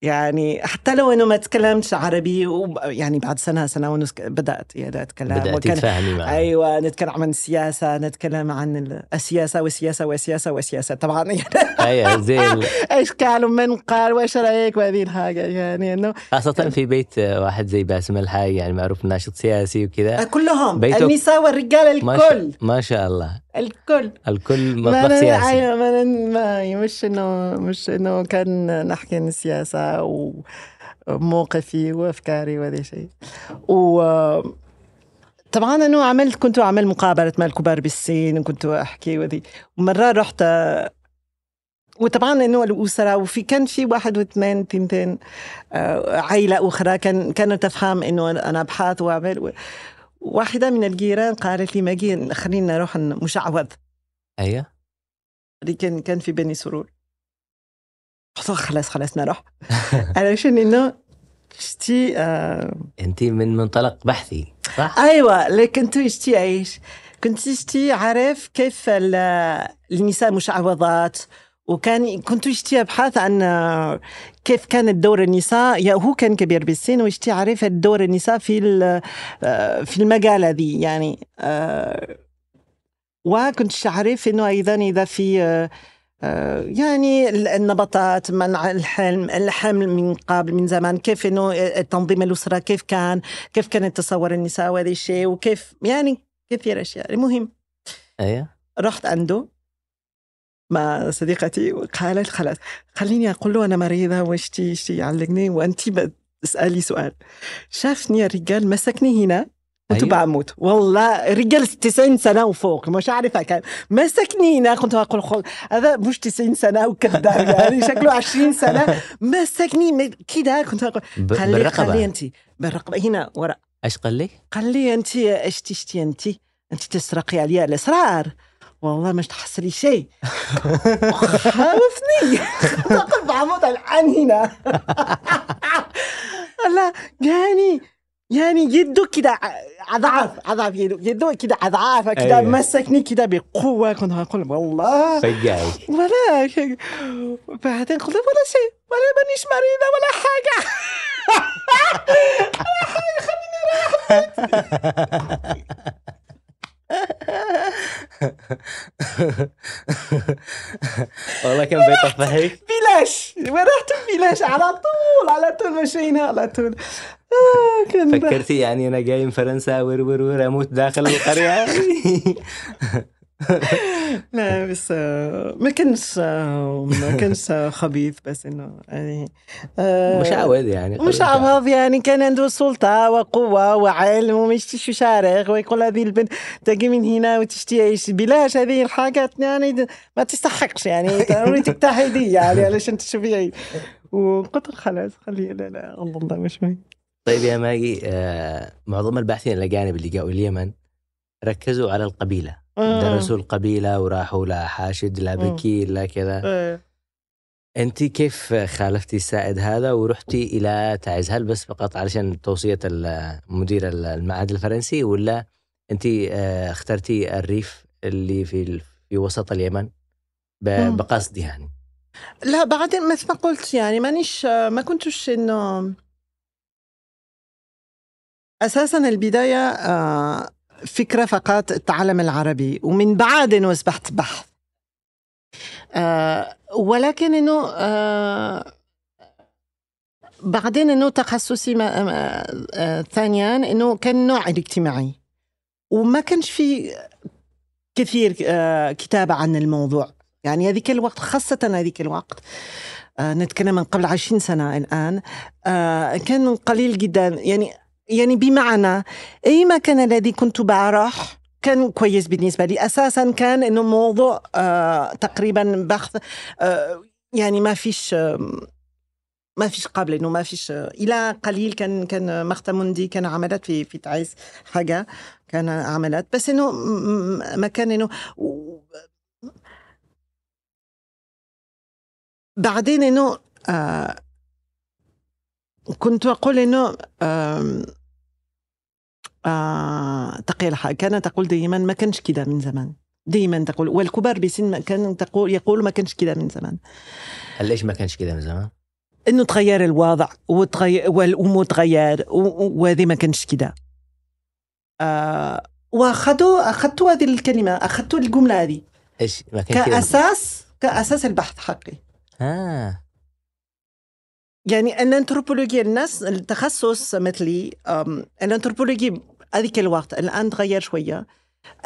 يعني حتى لو إنه ما تكلمتش عربي يعني بعد سنة سنة ونص بدأت يعني اتكلم بدات تتفاهمي معه. أيوه نتكلم عن السياسة نتكلم عن السياسة والسياسة والسياسة والسياسة. طبعا <laughs> يعني أيوه زي إيش قال ومن قال وإيش رأيك وهذه الحاجة يعني إنه خاصة في بيت واحد زي باسم الحاي يعني معروف ناشط سياسي وكذا. كلهم. النساء والرجال الكل. ما شاء الله. الكل. الكل مطبخ سياسي. أيوه ما, ما مش انه مش إنه كان نحكي عن السياسة وموقفي وأفكاري وهذا شيء. و طبعا انه عملت كنت أعمل مقابلة مع الكبار بالسين وكنت أحكي وذي ومره رحت وطبعا إنه الأسرة وفي كان في واحد واثنين تنتين عائله أخرى كان كانت تفهم إنه أنا ابحث وأعمل. واحدة من الجيران قالت لي ماجي خلينا نروح مشعوذ أيوة اللي كان كان في بني سرور. قلت خلاص خلاص نروح. <laughs> علشان انه شتي آه انت من منطلق بحثي صح؟ أيوه لكن كنت شتي إيش؟ كنت شتي عارف كيف النساء مشعوذات وكان كنت يشتي أبحاث عن كيف كانت دور النساء. هو كان كبير بالسن ويشتي عارف دور النساء في في المجال هذه. يعني وكنت عارف إنه أيضا إذا في يعني النبطات منع الحلم الحمل من قبل من زمان. كيف إنه تنظيم الأسرة كيف كان كيف كانت تصور النساء وهذا الشيء وكيف يعني كثير أشياء. المهم أيوه. رحت عنده. مع صديقتي وقالت خلاص خليني أقول له أنا مريضة واشتي اشتي يعلقني؟ وانت تسألي سؤال. شافني الرجال مسكني هنا كنت أيوة. بموت والله رجال 90 سنة وفوق مش عارفه كان مسكني هنا كنت أقول خل هذا مش 90 سنة وكذاب <laughs> يعني شكله 20 سنة. مسكني كده كنت أقول خلي خلي انت بالرقبة هنا ورا. إيش قال لي؟ قال لي انت إيش تشتي انت؟ انت تسرقي عليا الاسرار والله مش تحصلي شيء. خوفني تقف بعمود الآن هنا. لا يعني يعني يده كده عضعف عضعف يده يده كده عضعافة كده أيوة. مسكني كده بقوة. كنت هقول والله. فجأة ولا بعدين قلت ولا شيء ولا مانيش مريضة ولا حاجة. ولا حاجة خليني رايح <laughs> والله كان بيطفحك بلاش ورحت بلاش على طول على طول مشينا على طول. آه فكرتي يعني أنا جاي من فرنسا ور ور ور أموت داخل القرية. <laughs> <laughs> لا بس ما كانش ما كانش خبيث بس إنه يعني مشعوذ يعني مشعوذ يعني. كان عنده سلطة وقوة وعلم ومش شارع ويقول هذه البنت تجي من هنا وتشتي إيش بلاش هذه الحاجات يعني ما تستحقش يعني ضروري تجتهدي يعني علشان تشوفي وقلت خلاص خلي لا لا الله مش مهم. طيب يا ماجي آه معظم الباحثين الأجانب اللي جاوا اليمن ركزوا على القبيلة. درسوا القبيلة وراحوا لا حاشد لا بكير لا كذا. إيه. انت كيف خالفتي السائد هذا ورحتي إلى تعز؟ هل بس فقط علشان توصية مدير المعهد الفرنسي ولا انت اخترتي الريف اللي في في وسط اليمن؟ بقصد يعني. لا بعدين مثل ما قلت يعني مانيش ما كنتش إنه أساسا البداية فكرة فقط التعلم العربي. ومن بعد أصبحت بحث. آه ولكن إنه آه بعدين إنه تخصصي آه ثانيا إنه كان نوع الاجتماعي. وما كانش في كثير آه كتابة عن الموضوع. يعني هذيك الوقت خاصة هذيك الوقت آه نتكلم من قبل عشرين سنة الآن آه كان قليل جدا. يعني يعني بمعنى أي مكان الذي كنت بروح كان كويس بالنسبة لي. أساسا كان إنه موضوع آه تقريبا بحث آه يعني ما فيش آه ما فيش قبل إنه ما فيش إلى قليل كان كان مختم مندي كان عملت في في تعيس حاجة كان عملت. بس إنه ما كان إنه بعدين إنه آه كنت أقول إنه آه آه تقي الحق كانت تقول دائما ما كانش كده من زمان. دائما تقول والكبار بسن ما كان تقول يقول ما كانش كده من زمان. هل ليش ما كانش كده من زمان؟ إنه تغير الوضع وتغير والأمور تغير وهذه ما كانش كده. آه وأخذوا أخذتوا هذه الكلمة أخذتوا الجملة هذه. إيش ما كان كده كأساس كأساس البحث حقي. آه. يعني الانثروبولوجيا الناس التخصص مثلي الانثروبولوجي هذيك الوقت الآن تغير شوية.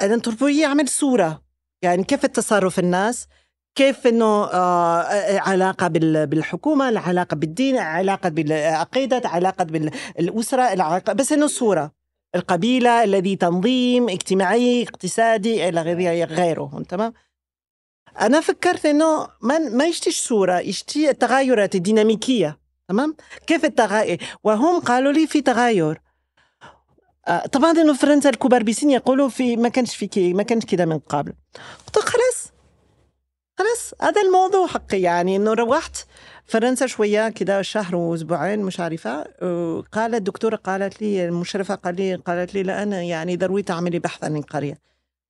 الانثروبولوجيا عمل صورة. يعني كيف التصرف الناس؟ كيف إنه آه، علاقة بال- بالحكومة العلاقة بالدين علاقة بالعقيدة علاقة بالأسرة العلاقة بس إنه صورة. القبيلة الذي تنظيم اجتماعي اقتصادي إلى غير- غيره تمام؟ أنا فكرت إنه ما ما يشتيش صورة يشتي التغيرات الديناميكية. تمام؟ كيف التغير وهم قالوا لي في تغير آه، طبعا انه فرنسا الكبار بسن يقولوا في ما كانش في كي ما كانش كده من قبل. قلت خلاص خلاص هذا الموضوع حقي. يعني إنه روحت فرنسا شوية كده شهر وأسبوعين مش عارفة. قالت الدكتورة قالت لي المشرفة قال لي قالت لي لا أنا يعني ضروري تعملي بحث عن القريه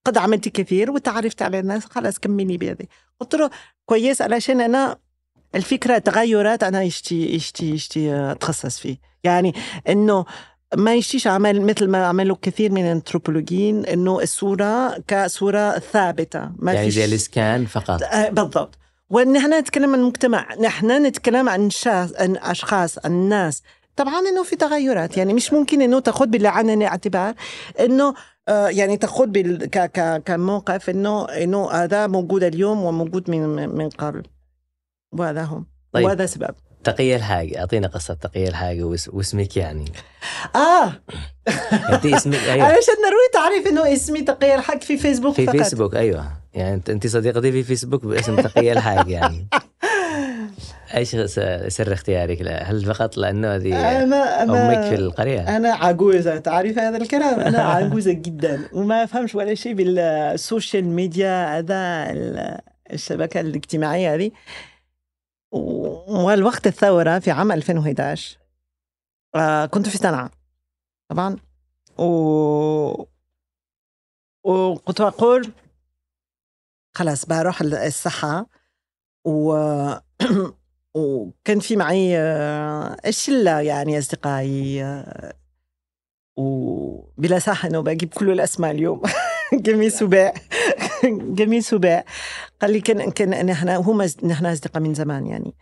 قد عملت كثير وتعرفت على الناس خلاص كملي بهذه قلت له كويس علشان أنا الفكرة تغيرات أنا يشتي يشتي يشتي أتخصص فيه. يعني إنه ما يشتيش عمل مثل ما عملوا كثير من الأنثروبولوجيين إنه الصورة كصورة ثابتة ما يعني فيش زي الاسكان فقط. آه، بالضبط. ونحن نتكلم عن المجتمع نحن نتكلم عن شخص عن أشخاص عن ناس. طبعا إنه في تغيرات يعني مش ممكن إنه تاخذ بالعين الاعتبار إنه آه، يعني تاخذ بال ك ك كموقف إنه إنه هذا موجود اليوم وموجود من من قبل. وهذا هم طيب. وهذا سبب. تقية الحاج اعطينا قصة تقية الحاج واسمك يعني. آه. <laughs> انت اسمك <laughs> أيوه. علشان ضروري تعرف إنه اسمي تقي الحق في فيسبوك في فقط. فيسبوك أيوه. يعني انت أنت صديقتي في فيسبوك باسم تقية الحاج يعني. <laughs> أيش سر اختيارك لا هل فقط لأنه هذه أنا أمك في أنا القرية؟ أنا عجوزة تعرف هذا الكلام؟ أنا عجوزة جدا. وما أفهمش ولا شيء بالسوشيال ميديا هذا ال- الشبكة الاجتماعية هذه. والوقت الثورة في عام 2011 آه، كنت في صنعاء طبعا. و وكنت أقول خلاص بروح الصحه و <clears throat> وكان في معي آه، الشلة يعني أصدقائي آه، وبلا صح انه بجيب كل الأسماء اليوم. <laughs> <laughs> جميل سباع. <laughs> جميل سباع. قال لي كان كان نحن هم نحن أصدقاء من زمان يعني.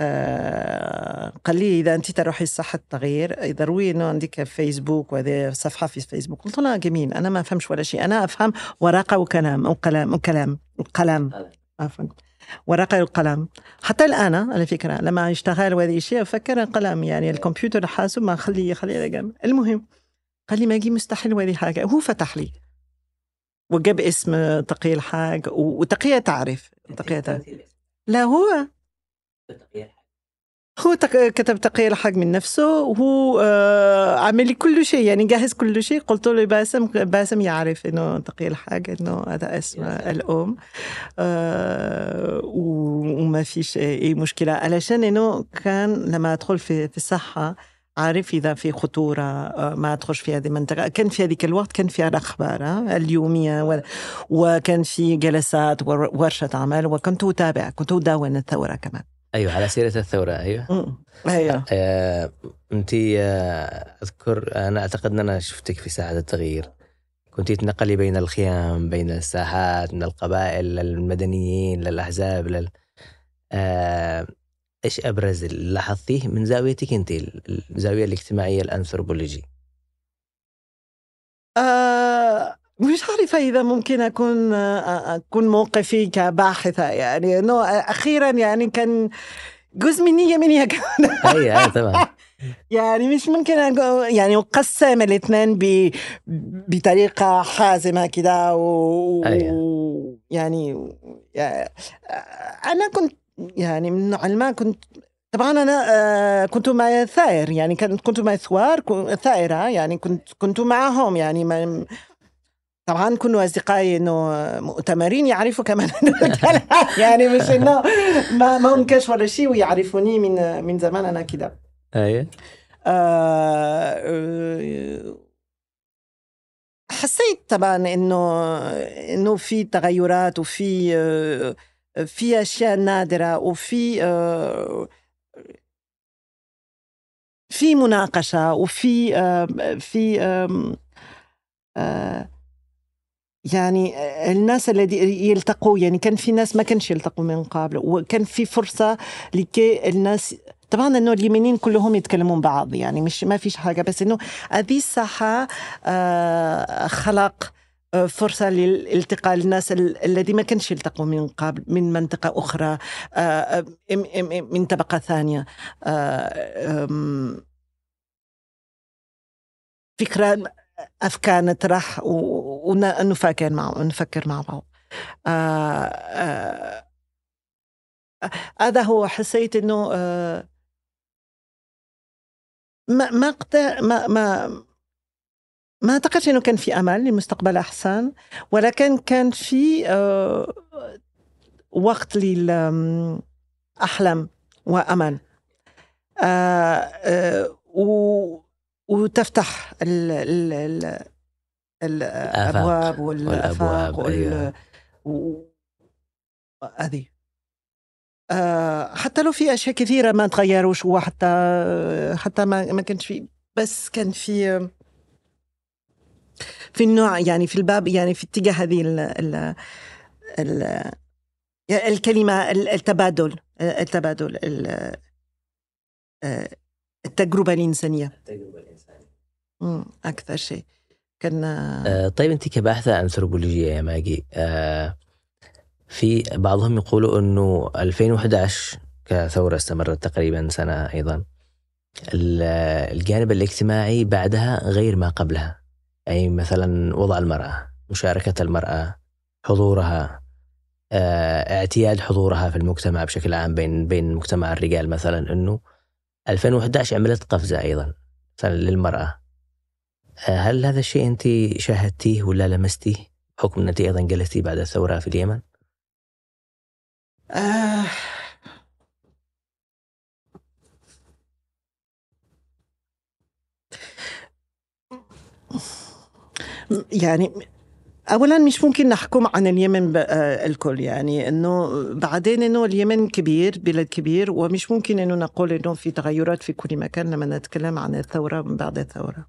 آه قال لي إذا أنت تروحي الصحة التغيير ضروري إنه عندك فيسبوك وهذه صفحة في فيسبوك. قلت له جميل أنا ما أفهمش ولا شيء. أنا أفهم ورقة وكلام وكلام وكلام وقلم عفوا. ورقة وقلم حتى الآن على فكرة لما اشتغل وهذه الشيء أفكر قلم يعني الكمبيوتر الحاسوب ما خليه خليه المهم قال لي ماجي مستحيل وهذه حاجة. هو فتح لي. وجاب اسم تقي الحاج وتقية تعرف تقية تعرف. لا هو هو. كتب تقي الحق من نفسه وهو آه عمل لي كل شيء يعني جهز كل شيء. قلت له باسم باسم يعرف إنه تقي الحق إنه هذا اسم الأم. آه وما فيش أي مشكلة علشان إنه كان لما أدخل في في الصحة عارف إذا في خطورة آه، ما ادخلش في هذه المنطقة. كان في هذيك الوقت كان في الاخبار آه، اليومية و- وكان في جلسات ور- ورشة عمل وكنت أتابع كنت ادون الثورة كمان. أيوه على سيرة الثورة أيوه. مم. أيوه. آه، أنت آه، أذكر أنا أعتقد أن أنا شفتك في ساحه التغيير. كنت تنقلي بين الخيام بين الساحات من القبائل للمدنيين للأحزاب لل آه، إيش أبرز اللي لاحظتيه من زاويتك أنت الزاوية الاجتماعية الأنثروبولوجي؟ آه مش عارفة إذا ممكن أكون آه، أكون موقفي كباحثة يعني إنه أخيرا يعني كان جزء مني أي أي طبعا. <laughs> يعني مش ممكن يعني أقسم الاثنين ب... بطريقة حازمة كده و... أيوة. يعني أنا كنت يعني من نوع ما كنت طبعا أنا آه، كنت مع ثائر يعني كنت مع ثوار ثائرة يعني كنت كنت معهم يعني ما طبعا كانوا أصدقائي إنه مؤتمرين يعرفوا كمان <laughs> يعني مش إنه ما ما ممكنش ولا شيء ويعرفوني من من زمان أنا كده. آه، حسيت طبعا انه إنه في تغيرات وفي آه، في أشياء نادرة وفي آه، في مناقشة وفي آه، في يعني الناس الذي يلتقوا يعني كان في ناس ما كانش يلتقوا من قبل وكان في فرصة لكي الناس طبعا إنه اليمينيين كلهم يتكلمون بعض يعني مش ما فيش حاجة بس إنه هذه الساحة آه خلق آه، فرصة للالتقاء الناس الذي ما كانش يلتقوا من قبل من منطقة أخرى آه، من طبقة ثانية. آه، فكرة أفكار نطرح ونفكر مع نفكر مع بعض. هذا هو حسيت إنه ما ما ما ما أعتقدش إنه كان في أمل لمستقبل أحسن ولكن كان في آه، وقت للاحلام وأمل آه، آه، وتفتح ال ال الأبواب والآفاق أيوة. هذه آه، حتى لو في أشياء كثيرة ما تغيروش وحتى حتى ما ما كانش في بس كان في في النوع يعني في الباب يعني في اتجاه هذه ال ال ال الكلمة التبادل التبادل التجربة الإنسانية. التجربة الإنسانية. أكثر شيء. كان آه طيب انت كباحثة انثروبولوجيه يا ماجي. آه في بعضهم يقولوا إنه 2011 كثورة استمرت تقريبا سنة أيضا. الجانب الاجتماعي بعدها غير ما قبلها. أي مثلا وضع المرأة مشاركة المرأة حضورها آه، اعتياد حضورها في المجتمع بشكل عام بين بين مجتمع الرجال مثلا إنه 2011 عملت قفزة أيضا مثلا للمرأة. آه، هل هذا الشيء أنت شاهدتيه ولا لمستيه؟ بحكم أنك أيضا جلستي بعد الثورة في اليمن؟ آه. <laughs> يعني اولا مش ممكن نحكم عن اليمن آه، الكل يعني إنه بعدين إنه اليمن كبير بلد كبير ومش ممكن إنه نقول إنه في تغيرات في كل مكان لما نتكلم عن الثورة من بعد الثورة.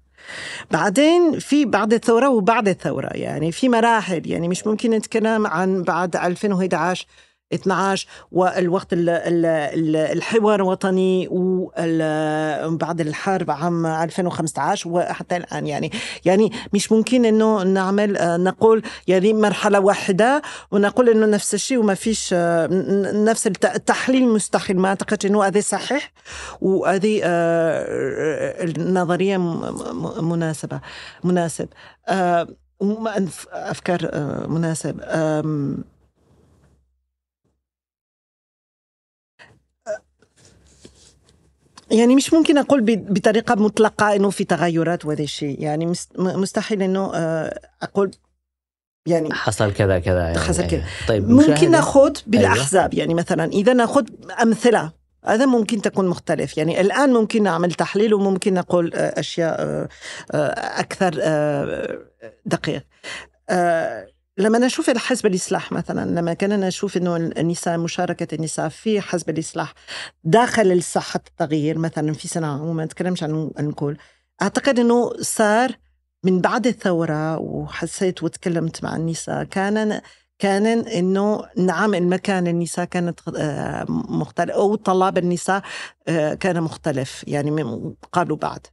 بعدين في بعد الثورة وبعد الثورة يعني في مراحل يعني مش ممكن نتكلم عن بعد 2011 12 والوقت الحوار الوطني وبعد الحرب عام 2015 وحتى الآن. يعني يعني مش ممكن إنه نعمل نقول يعني مرحلة واحدة ونقول إنه نفس الشيء وما فيش نفس التحليل مستحيل. ما اعتقد إنه هذا صحيح وهذه آه، النظرية مناسبة مناسب. آه، أفكار آه، مناسب. يعني مش ممكن أقول بطريقة مطلقة إنه في تغيرات وهذا الشيء. يعني مستحيل إنه آه، أقول يعني حصل كذا كذا يعني. حصل كذا. طيب ممكن ناخذ بالأحزاب. أيوة. يعني مثلا إذا ناخذ أمثلة هذا ممكن تكون مختلف. يعني الآن ممكن نعمل تحليل وممكن نقول آه، أشياء آه، أكثر دقيق. لما نشوف الحزب الإصلاح مثلا لما كنا نشوف أنه النساء مشاركة النساء في حزب الإصلاح داخل الصحة التغيير مثلا في سنة وما نتكلمش عن الكل أعتقد أنه صار من بعد الثورة وحسيت وتكلمت مع النساء كان كان إنه نعم المكان النساء كانت آه، مختلف أو طلاب النساء آه، كان مختلف يعني قالوا بعد.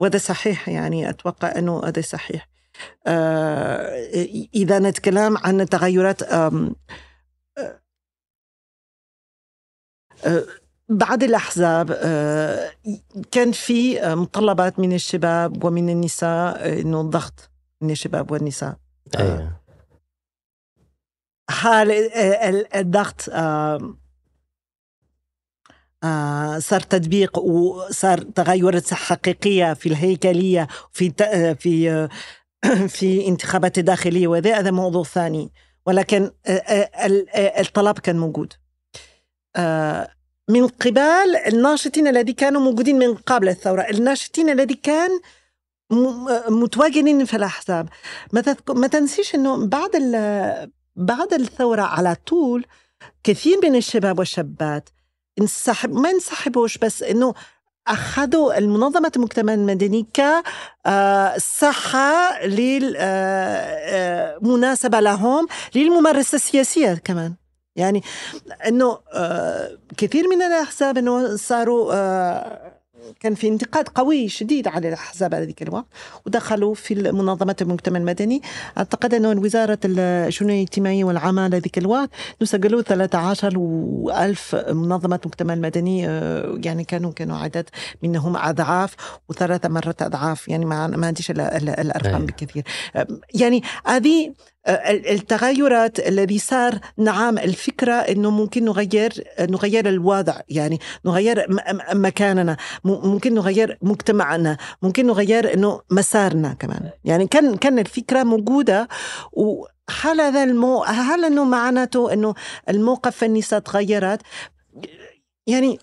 وهذا صحيح يعني أتوقع إنه هذا صحيح. إذا نتكلم عن تغيرات آه، آه، بعد الأحزاب كان في مطلبات من الشباب ومن النساء إنه الضغط من الشباب والنساء أيوة. حال الضغط صار تطبيق وصار تغيرات حقيقية في الهيكلية في في <coughs> في انتخابات داخلية وذا هذا موضوع ثاني ولكن آه، آه، آه، الطلب كان موجود من قبل الناشطين الذي كانوا موجودين من قبل الثورة الناشطين الذي كان متواجدين في الأحزاب ما, تنسيش أنه بعد. بعد الثورة على طول كثير من الشباب والشابات انسحب ما انسحبوش بس إنه اخذوا المنظمة المجتمع المدني كصحه للمناسبه لهم للممارسة السياسية كمان. يعني إنه آه، كثير من الأحزاب إنه صاروا آه، كان في انتقاد قوي شديد على الاحزاب هذيك الوقت ودخلوا في منظمه المجتمع المدني. أعتقد أنه وزارة الشؤون الاجتماعية والعمل هذيك الوقت سجلوا 13 ألف منظمة مجتمع المدني آه، يعني كانوا كانوا عدد منهم أضعاف وثلاث مرات أضعاف يعني ما ما عنديش الأرقام بكثير. يعني هذه التغيرات الذي صار نعم الفكرة أنه ممكن نغير نغير الوضع يعني نغير مكاننا ممكن نغير مجتمعنا ممكن نغير أنه مسارنا كمان. يعني كان كان الفكرة موجودة وهل هذا المو هل إنه معناته إنه الموقف النساء تغيرت؟ يعني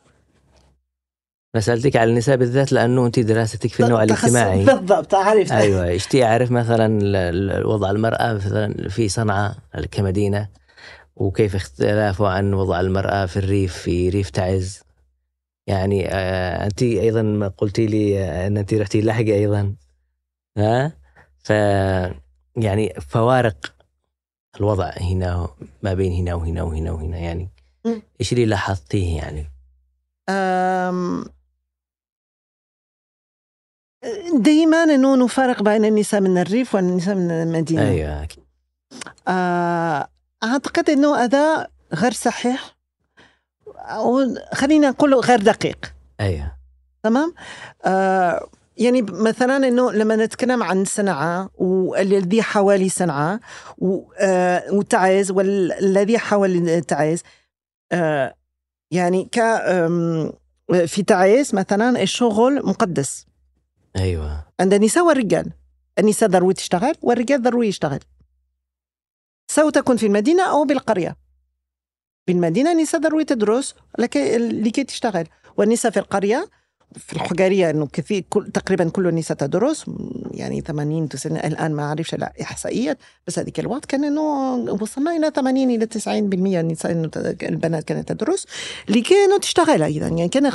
سألتك على النساء بالذات لأنه أنت دراستك في النوع الاجتماعي. بالضبط أعرف أيوة اشتي أعرف مثلا وضع المرأة مثلا في صنعاء كمدينة؟ وكيف اختلافه عن وضع المرأة في الريف في ريف تعز؟ يعني آه أنت أيضا قلتي لي أن أنت رحتي لحقة أيضا. ها؟ ف يعني فوارق الوضع هنا ما بين هنا وهنا وهنا وهنا يعني. إيش اللي لاحظتيه يعني؟ دائما إنه نفرق بين النساء من الريف والنساء من المدينة. أيوه آه أعتقد إنه هذا غير صحيح. أو خلينا نقول غير دقيق. أيوه. تمام؟ آه يعني مثلا إنه لما نتكلم عن صنعاء والذي حوالي صنعاء آه، وتعز والذي حول تعز آه يعني ك في تعز مثلا الشغل مقدس. أيوه. عند النساء والرجال. النساء ضروري تشتغل والرجال ضروري يشتغل. سواء تكون في المدينة أو بالقرية. بالمدينة النساء ضروري تدرس لكي تشتغل. والنساء في القرية في الحجارية إنه كثير كل تقريبا كل النساء تدرس يعني 80 90 الآن ما أعرفش الاحصائيات بس هذيك الوقت كان إنه وصلنا إلى 80 إلى 90% النساء البنات كانت تدرس لكي انه تشتغل أيضا. يعني كان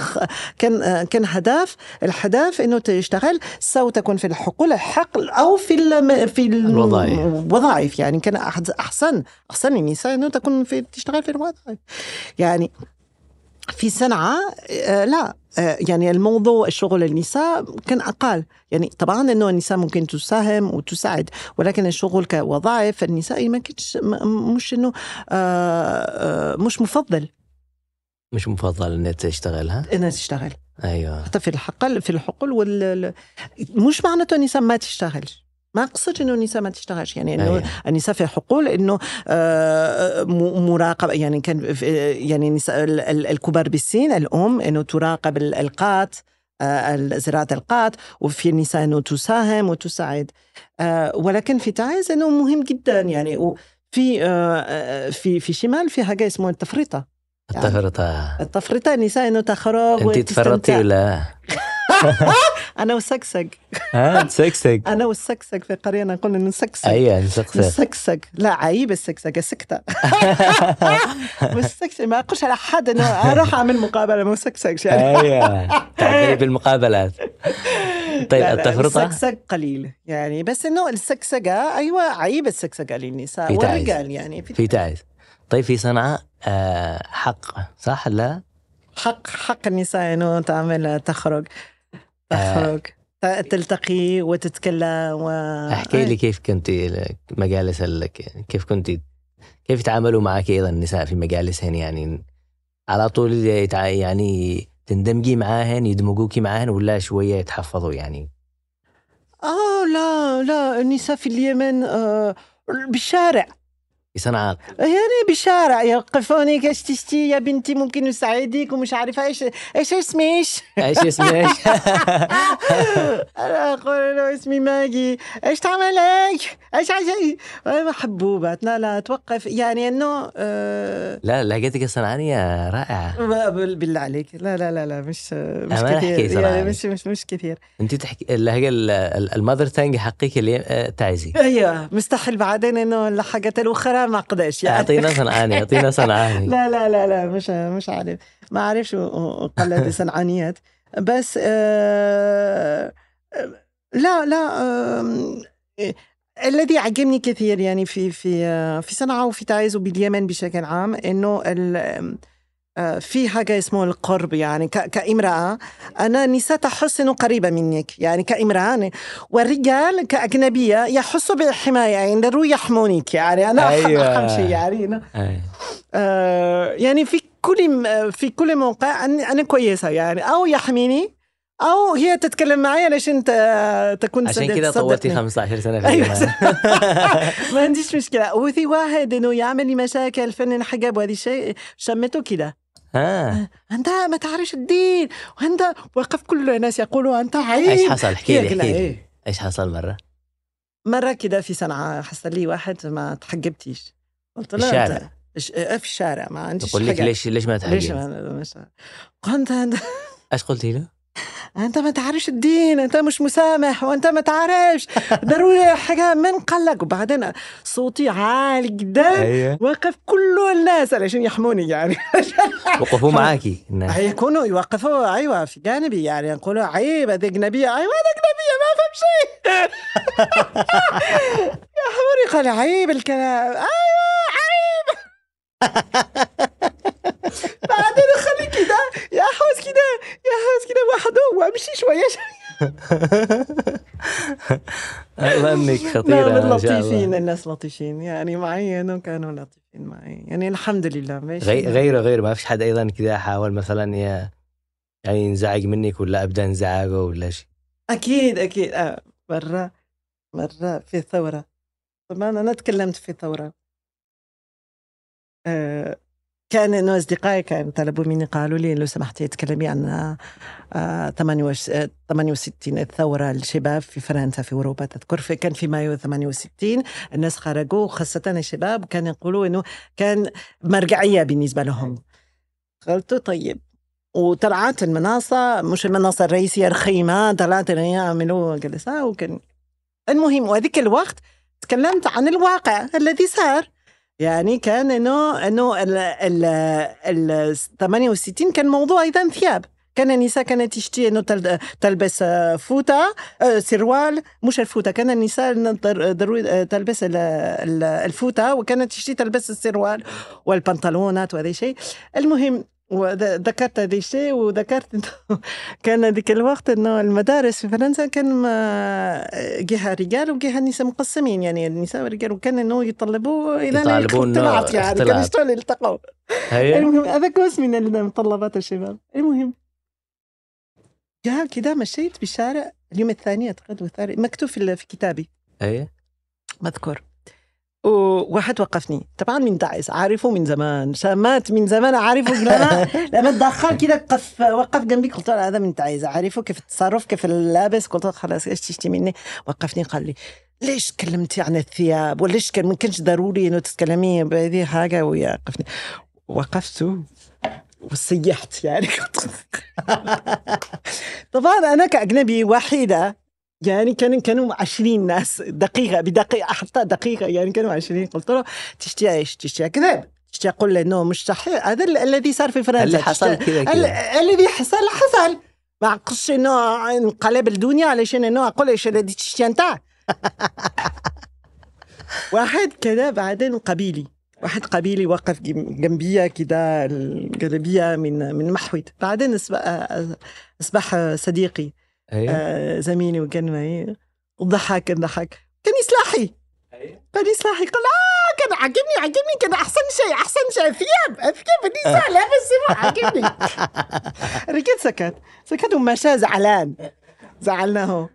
كان كان هدف الهدف إنه تشتغل سواء تكون في الحقول الحقل أو في في الوظائف. يعني كان أحسن أحسن النساء إنه تكون في تشتغل في الوظائف. يعني في صنعاء آه، لا آه، يعني الموضوع الشغل النساء كان أقل. يعني طبعا أنه النساء ممكن تساهم وتساعد ولكن الشغل كوظائف النساء ما كنتش مش أنه آه، مش مفضل. مش مفضل إنها تشتغل ها؟ إنها تشتغل. أيوه. حتى في الحقل في الحقل وال مش معناته النساء ما تشتغلش. ما أقصد إنه النساء ما تشتغلش يعني إنه أيه. النساء في حقول إنه آه، مراقبه يعني كان يعني النساء الكبار بالسن الأم إنه تراقب القات آه، زراعة القات وفي النساء إنه تساهم وتساعد. آه، ولكن في تعز إنه مهم جدا يعني وفي في في شمال في حاجة اسمها التفريطه يعني التفريطه التفريطه النساء إنه تخرج انت تفرطتي ولا؟ <laughs> أنا وسكسك. ها تسكسك أنا والسكسك في قرينا قلنا نسكسك. أيوه نسكسك. نسكسك. لا عيب السكسك سكتة. <laughs> والسكسك ما أقولش على حد انه أروح أعمل مقابلة ما سكسكش يعني. أيوه تعبري بالمقابلات. <laughs> طيب التفرطه السكسك قليل يعني. بس إنه السكسكه أيوه عيب السكسكه للنساء والرجال يعني. في تعز طيب في صنعاء آه حق صح؟ لا؟ حق حق النساء إنه تعمل تخرج. تخرج تلتقي وتتكلم و... احكي لي كيف كنت مجالس كيف كنت كيف تعاملوا معك أيضا النساء في مجالسهن؟ يعني على طول يعني تندمجي معاهن يدمجوكي معاهن ولا شوية يتحفظوا يعني؟ آه لا لا النساء في اليمن آه بالشارع. صنعاء يعني بالشارع يوقفوني إيش تشتي يا بنتي؟ ممكن نساعدك ومش عارفه إيش إيش اسميش إيش اسمك؟ <laughs> أنا أقول له اسمي ماجي. إيش تعمل هيك؟ إيش عايز؟ حبوبات لا لا توقف. يعني إنه آه لا لهجتك الصنعانية رائعة. بال- بالله عليك. لا لا لا لا مش مش كثير. يعني مش مش مش كثير. أنت تحكي اللهجة ال- ال- المذر تانج حقك اللي آه، تعزي. أيوه مستحيل بعدين إنه الحاجات الأخرى ما أقدرش يعني. أعطينا صنعاني أعطينا صنعاني. <laughs> لا لا لا لا مش مش عارف. ما أعرفش قلد صنعانيات. بس آه لا لا آه الذي عجبني كثير يعني في في آه، في صنعاء وفي تعز وباليمن بشكل عام إنه ال- آه، في حاجة اسمه القرب يعني كامرأة أنا النساء تحس قريبة منك يعني كامرأة والرجال كأجنبية يحسوا بالحماية يعني ضروري يحمونك يعني أنا أيوة. أهم شيء يعني أنا أي. آه، يعني في كل في كل موقع أنا كويسة يعني أو يحميني أو هي تتكلم معي علشان تكون عشان كذا طولتي صدقتني. 15 سنة في أيوة. <laughs> ما عنديش مشكلة وفي واحد إنه يعمل لي مشاكل فنن حجاب وهذا الشيء شمته كده ها أنت ما تعرفش الدين وأنت وقف كل الناس يقولوا أنت عيب إيش حصل احكي لي احكي لي إيه. إيش حصل مرة مرة كده في صنعاء حصل لي واحد ما تحجبتيش قلت له الشارع. إيه، في الشارع ما عنديش يقول لك. ليش ليش ما ليش تحجب ما قلت إيش قلتي له؟ انت ما تعرفش الدين انت مش مسامح وانت ما تعرفش. <laughs> ضروري حاجة من قلق. وبعدين صوتي عالي جدا. أيوه. وقف كل الناس علشان يحموني يعني. <laughs> وقفوا معاكي. <laughs> الناس يكونوا يوقفوا. أيوه في جانبي يعني. يقولوا عيب هذه أجنبية. أيوه أنا أجنبية ما أفهم شيء. يا حموري قال عيب الكلام. أيوه عيب. بعدين خلي كده يا حوس كده يا حوس كده وحده وأمشي شوية. والله انك لا ما شاء لطيفين الله الناس لطيفين. يعني معي انه كانوا لطيفين معي. يعني الحمد لله ماشي. غي- غيره غيره ما فيش حد أيضا كذا حاول مثلا يعني ينزعج منك ولا ابدا انزعاجه ولا شيء. أكيد أكيد. آه مرة مرة في ثورة. طبعا أنا تكلمت في ثورة. آه كان إنه أصدقائي كانوا طلبوا مني قالوا لي لو سمحتي تكلمي عن آه 68 الثورة الشباب في فرنسا في أوروبا تذكر في كان في مايو 68 الناس خرجوا خاصة الشباب كانوا يقولوا إنه كان مرجعية بالنسبة لهم. قلت طيب. وطلعت المنصة مش المنصة الرئيسية الخيمة طلعت يعملوا جلسة وكان المهم وذيك الوقت تكلمت عن الواقع الذي صار. يعني كان إنه إنه ال ال ال 68 كان موضوع أيضا ثياب. كان النساء كانت تشتي إنه تل- تلبس فوطة آه، سروال. مش الفوطة كان النساء ضروري تلبس ال- ال- الفوطة وكانت تشتي تلبس السروال والبنطلونات وهذا الشيء المهم وذكرت هذا الشيء وذكرت إنه <laughs> كان ذيك الوقت إنه المدارس في فرنسا كان ما- جهة رجال وجهة نساء مقسمين يعني النساء والرجال وكان إنه يطلبوا الاختلاط يعني اختلاط. كانوا يشتغلوا يلتقوا؟ المهم هذا جزء من المتطلبات الشباب. المهم جاء كده مشيت بالشارع اليوم الثاني أعتقد والثالث مكتوب في كتابي. هي؟ مذكور. وواحد وقفني. طبعا من داعس عارفه من زمان. شامات من زمان عارفه <laughs> لما لما تدخل كده قف وقف جنبي قلت له هذا من داعس عارفه كيف التصرف كيف اللابس؟ قلت له خلاص إيش تشتي مني؟ وقفني قال لي ليش تكلمتي عن الثياب؟ وليش كان ما كانش ضروري إنه تتكلمي بهذه حاجة ويوقفني وقفت وسيحت يعني. <laughs> طبعا أنا كأجنبي وحيدة يعني كانوا كانوا 20 ناس. دقيقة بدقيقة حتى دقيقة. يعني كانوا 20 قلت له تشتي إيش؟ تشتي كذب. تشتي أقول له إنه مش صحيح. هذا ال- الذي صار في فرنسا. اللي حصل كذا ال- كذا الذي حصل حصل. ما اعقلش إنه انقلب الدنيا علشان إنه أقول إيش الذي تشتي أنت. <laughs> واحد كذا بعدين قبيلي. واحد قبيلي وقف جنبيا كده الجلبية من من محوت بعدين أصبح صديقي. هي؟ آه، زميلي وكان معي. وضحك ضحك. كان يصلحي. كان يصلحي. قال آه كان عاجبني عاجبني. كان أحسن شيء أحسن شيء. ثياب ثياب النساء لابس عاجبني. <laughs> رجعت سكت. سكت ومشى زعلان. زعلناه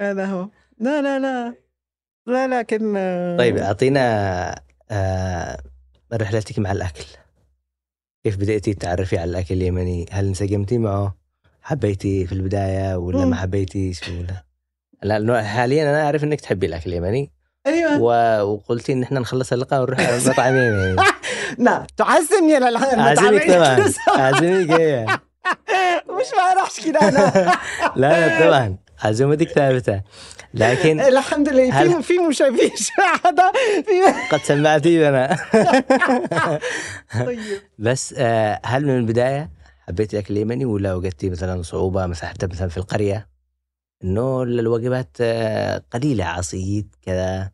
هذا هو. لا لا لا. لا لا كان آه، طيب أعطينا آه رحلتك مع الأكل. كيف بدأتي تعرفي على الأكل اليمني؟ هل انسجمتي معه؟ حبيتي في البداية ولا مم. ما حبيتيش ولا؟ لأنه حاليا أنا أعرف إنك تحبي الأكل اليمني. أيوه. و... وقلتي إن إحنا نخلص اللقاء ونروح على <laughs> مطعم يمني <laughs> لا تعزمني أعزمك المطعم. طبعا <laughs> أعزمك إيه. مش ما راحش كده أنا. لا لا طبعا. عزومتك ثابتة. لكن الحمد لله. في هل- في مشابه هذا؟ في قد سمعتي أنا. طيب. بس آه، هل من البداية حبيتي الأكل اليمني ولا وجدتي مثلا صعوبة مثلا حتى مثلا في القرية إنه الوجبات آه، قليلة عصيد كذا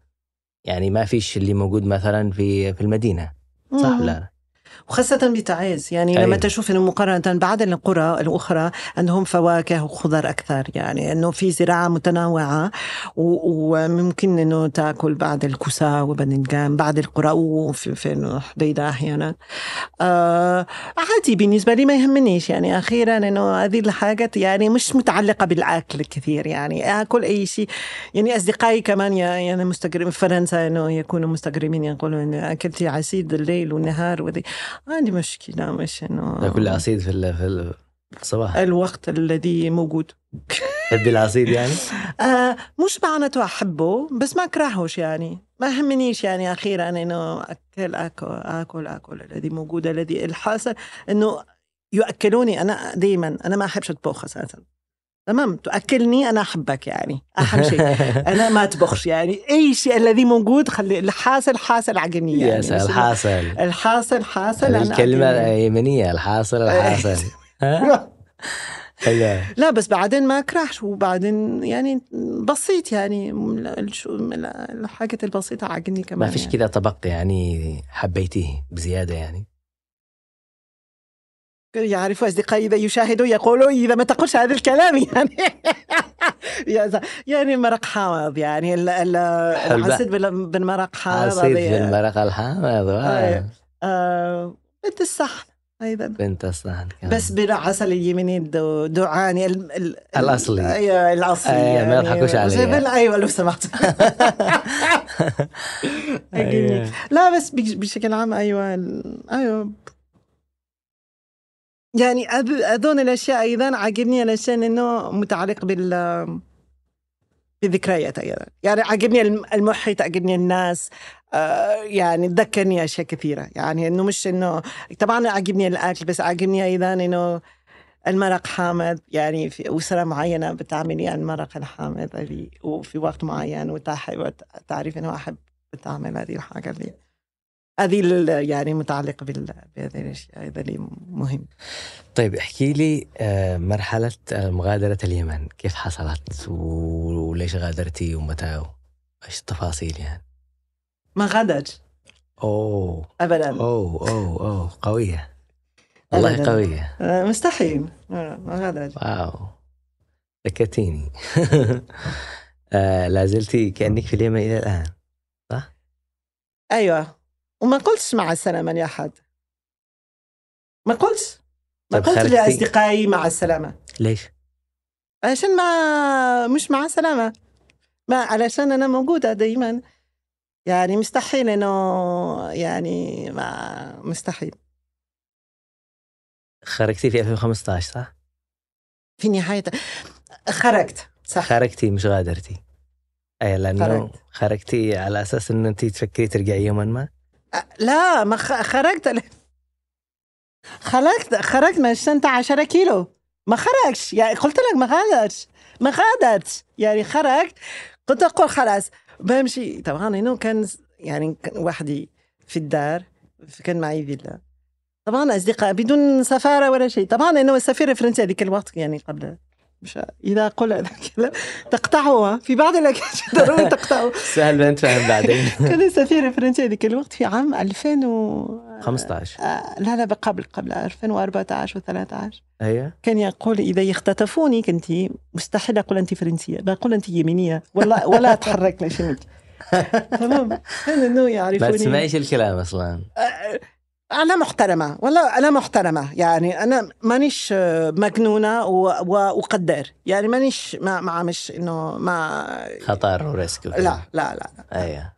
يعني ما فيش اللي موجود مثلا في في المدينة صح. ولا لا؟ وخاصة بتعز يعني أيوة. لما تشوف إنه مقارنة بعض القرى الأخرى عندهم فواكه وخضر أكثر. يعني إنه في زراعة متنوعة وممكن إنه تأكل بعد الكسا وباذنجان بعد القرى وفي في حديدة أحيانا. آه عادي بالنسبة لي ما يهمنيش. يعني أخيرا إنه هذه الحاجات يعني مش متعلقة بالأكل كثير. يعني آكل أي شيء. يعني أصدقائي كمان يعني مستغربين في فرنسا إنه يكونوا مستغربين يقولوا إنه أكلتي عسيد الليل والنهار وذي. ما عندي مشكلة مش إنه تاكل عصيد في ال- في الصباح. الوقت الذي موجود. <laughs> تحبي العصيد يعني؟ <laughs> آه مش معناته احبه بس ما أكرهوش يعني. ما يهمنيش يعني أخيرا إنه أكل أكل أكل أكل الذي موجود الذي الحاصل. إنه يؤكلوني أنا دائما أنا ما أحبش اطبخ أساسا. تمام؟ تاكلني أنا أحبك يعني. أهم شيء. <laughs> أنا ما اطبخش يعني. أي شيء الذي موجود خلي الحاصل حاصل عجبني يعني. مش- الحاصل الحاصل حاصل عجبني. يمنية الحاصل الحاصل <laughs> <laughs> لا بس بعدين ما أكرهش وبعدين يعني بسيط يعني. الحاجة البسيطة عاجبني كمان ما فيش يعني. كذا طبق يعني حبيتيه بزيادة يعني؟ يعرفوا أصدقائي إذا يشاهدوا يقولوا إذا ما تقولش هذا الكلام <laughs> يعني يعني مرق حامض يعني ال- ال- حلبة. العسل بال- بالمرق حامض هذه- بالمرق الحامض. آه، بنت الصحن أيضا بنت الصحن. بس بالعسل اليمني دوعاني ال- ال- الأصلي. أيوه الأصلي أيوة، ما يضحكوش علي. أيوه لو سمحت <laughs> أيوة. لا بس بش- بشكل عام أيوه أيوه يعني هذول الأشياء أيضا عاجبني علشان إنه متعلق بال بالذكريات أيضا. يعني عاجبني الم- المحيط عاجبني الناس. آه يعني تذكرني أشياء كثيرة. يعني إنه مش إنه طبعا عاجبني الأكل بس عاجبني أيضا إنه المرق حامض. يعني في أسرة معينة بتعملي المرق الحامض وفي وقت معين وتعرف إنه أحب تعمل هذه الحاجة اللي هذه يعني متعلقة بال- بهذه الأشياء هذا اللي مهم. طيب احكي لي آه، مرحلة آه، مغادرة اليمن. كيف حصلت؟ وليش غادرتي؟ ومتى؟ إيش التفاصيل يعني؟ ما غادرت. أوه. أبدا. أوه أوه أوه. قوية. والله. قوية. آه، مستحيل. ما غادرت. واو. ذكرتيني. <laughs> آه، لا زلتي كأنك في اليمن إلى الآن أيوة. وما قلتش مع السلامة لأحد ما قلت ما قلت؟ لأصدقائي مع السلامة ليش؟ عشان ما مش مع السلامة ما علشان أنا موجودة دايما. يعني مستحيل إنه يعني ما مستحيل. خرجتي في 2015 صح؟ في نهاية خرجت صح. خرجتي مش غادرتي. أي لأنه خرجت. خرجتي على أساس إنه انت تفكري ترجعي يوما ما؟ لا ما خرجت. خرجت خرجت مشيت 10 كيلو. ما خرجش. يعني قلت لك ما غادرتش ما غادرت يعني خرجت. كنت أقول خلاص. بمشي. طبعا إنه كان يعني وحدي في الدار كان معي فيلا. طبعا أصدقاء بدون سفارة ولا شيء. طبعا إنه السفير الفرنسي هذيك الوقت يعني قبل مش إذا قل هذا الكلام تقطعه في بعض الاحيان <laughs> ضروري تقطعه سهل بنتفهم بعدين. <laughs> كان السفير الفرنسي ذيك الوقت في عام 2000 و 15 آه، لا لا قبل قبل 2014 و13 أيوه كان يقول إذا يختطفوني كنت مستحيل أقول انت فرنسية. بقول انت يمينية. ولا ولا أتحرك لشمك تمام. كان ما يعرفوني. تسمعيش الكلام أصلا. أنا محترمة والله أنا محترمة يعني أنا مانيش آه، مجنونة و- واقدر يعني مانيش ما ما مش إنه ما خطر وريسك وكذا. لا لا لا أيوه.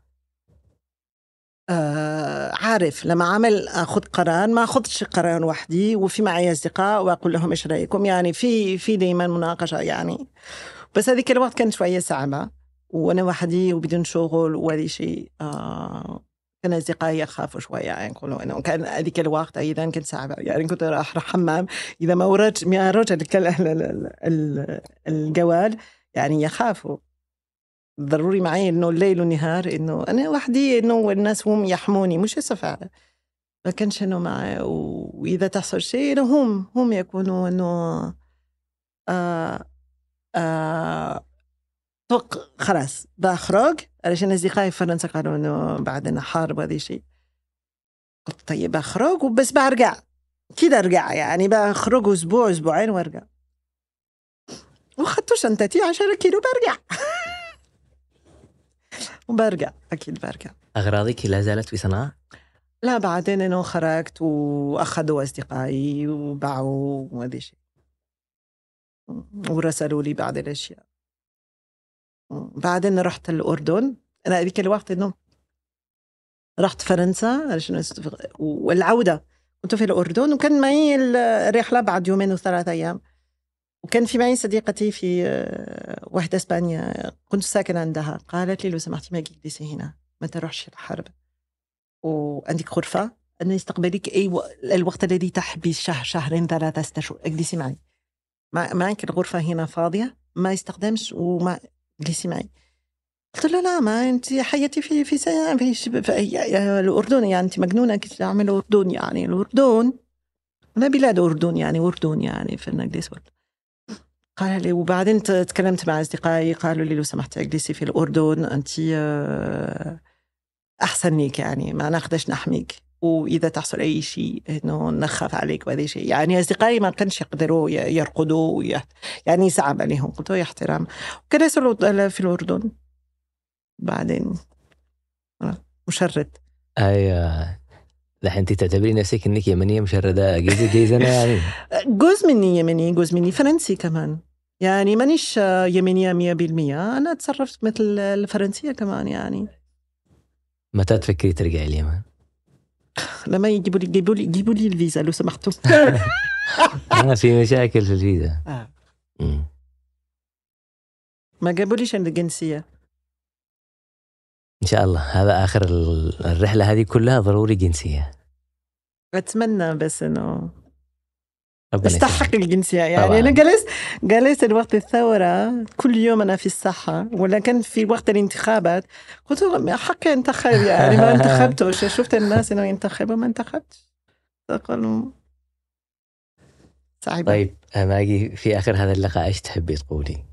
آه عارف لما عمل أخذ قرار ما أخذش قرار وحدي وفي معي أصدقاء وأقول لهم إيش رأيكم يعني في في دائما مناقشة يعني. بس هذيك الوقت كانت شوية صعبة وأنا وحدي وبدون شغل ولا شيء. آه كان أصدقائي يخافوا شوية يعني يقولوا إنه كان هذيك الوقت أيضا كنت صعبة يعني كنت راح الحمام إذا ما ورد ما رجع الجوال يعني يخافوا. ضروري معي إنه الليل والنهار إنه أنا وحدي إنه الناس هم يحموني مش صفع ما كانش إنه معي. وإذا تحصل شيء إنه هم هم يكونوا إنه آه آه خلاص بخرج علشان أصدقائي في فرنسا قالوا إنه بعدنا حرب وهذا شيء قلت طيب أخرج وبس برجع كده أرجع يعني بخرج أسبوع أسبوعين وأرجع. واخدت شنطتي 10 كيلو برجع. <laughs> وبرجع. أكيد برجع. أغراضك لا زالت في صنعاء؟ لا بعدين انه خرجت وأخذوا أصدقائي وباعوا وهذا شيء ورسلوا لي بعض الأشياء. بعدين رحت الأردن. أنا هذيك الوقت إنه رحت فرنسا والعودة. كنت في الأردن وكان معي الرحلة بعد يومين وثلاث أيام. وكان في معي صديقتي في آه، واحدة إسبانيا كنت ساكن عندها. قالت لي لو سمحتي ما تجلسي هنا ما تروحش الحرب. وعندك غرفة. أنا استقبلك أي و... الوقت الذي تحبي شهر شهرين ثلاثة شهور. اجلسي معي. معك الغرفة هنا فاضية؟ ما يستخدمش وما جلسي معي. قلت له لا ما أنت حياتي في في في, في, في الأردن يعني أنت مجنونة كيف تعمل الاردن يعني. الأردن أنا بلاد أردن يعني أردن يعني في النجلس قال لي وبعدين تكلمت مع أصدقائي قالوا لي لو سمحت اجلسي في الأردن أنت آه، أحسن ليك يعني ما نقدرش نحميك. وإذا تحصل أي شيء إنه نخاف عليك وهذا شيء. يعني أصدقائي ما كانش يقدروا يرقدوا يعني صعب عليهم قلت له احترام. وكان في الأردن. بعدين مشرد. أيوه. الحين انت تعتبري نفسك إنك يمنية مشردة. جيزة جيزة يعني. <laughs> جزء مني يمني جزء مني فرنسي كمان. يعني مانيش يمنية 100% أنا تصرفت مثل الفرنسية كمان يعني. متى تفكري ترجعي اليمن؟ لما يجيبوا لي يجيبوا لي يجيبوا لي الفيزا لو سمحتوا ما في مشاكل في الفيزا آه. ما جابوليش عند الجنسيه ان شاء الله هذا آخر الرحلة هذه كلها ضروري جنسيه أتمنى بس إنه استحق الجنسية. يعني طبعا. أنا جلست جلست وقت الثورة كل يوم أنا في الصحة ولا كان في وقت الانتخابات. قلت حق انتخب يعني ما <laughs> انتخبتش. شفت الناس إنه ينتخبوا ما انتخبتش. قالوا صعبة. طيب ماجي في آخر هذا اللقاء إيش تحبي تقولي؟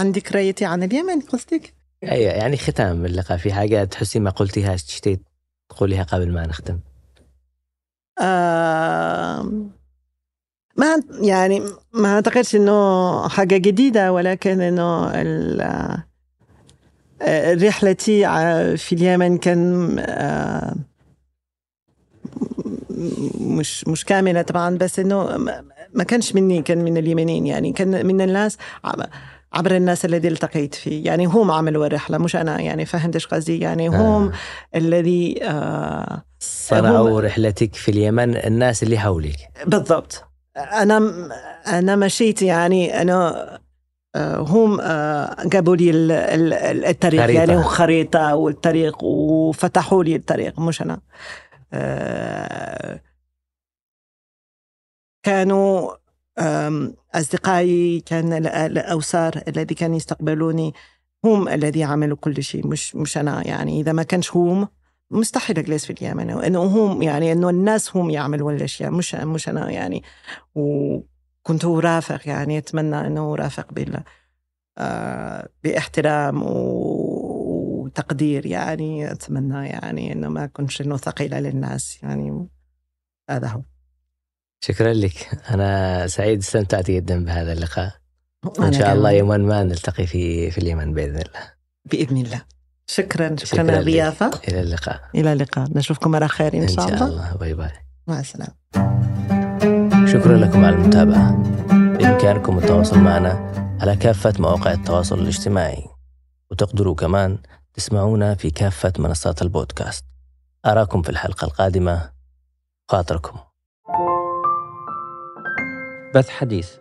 عن ذكريتي عن اليمن قصدك؟ أيوة يعني ختام اللقاء. في حاجة تحسي ما قلتيها تشتي تقوليها قبل ما نختم؟ ما يعني ما أعتقدش إنه حاجة جديدة ولكن إنه رحلتي في اليمن كان مش مش كاملة طبعا بس إنه ما كانش مني كان من اليمنيين يعني كان من الناس. عبر الناس الذي التقيت فيه. يعني هم عملوا الرحلة مش أنا. يعني فهمت إيش قصدي. يعني هم آه. الذي آه صنعوا رحلتك في اليمن الناس اللي حولك. بالضبط. أنا أنا مشيت يعني أنا آه، هم آه، جابوا لي الطريق. خريطة. يعني خريطة والطريق وفتحوا لي الطريق مش أنا. آه، كانوا أصدقائي كان الأوسار الذي كانوا يستقبلوني هم الذي عملوا كل شيء مش مش أنا. يعني إذا ما كانش هم مستحيل أجلس في اليمن. إنه هم يعني إنه الناس هم يعملوا الأشياء مش مش أنا يعني. وكنت أرافق يعني أتمنى إنه أرافق بال آه، باحترام وتقدير. يعني أتمنى يعني إنه ما كنتش إنه ثقيلة للناس. يعني هذا هو. شكرا لك. أنا سعيد استمتعت جدا بهذا اللقاء. وإن شاء الله يوما ما نلتقي في في اليمن بإذن الله. بإذن الله. شكرا. شكرا على الضيافة إلى اللقاء. إلى اللقاء. نشوفكم على خير إن, إن شاء, الله إن شاء الله. باي باي. مع السلامة. شكرا لكم على المتابعة. بإمكانكم التواصل معنا على كافة مواقع التواصل الاجتماعي. وتقدروا كمان اسمعونا في كافة منصات البودكاست. أراكم في الحلقة القادمة. خاطركم بث حديث.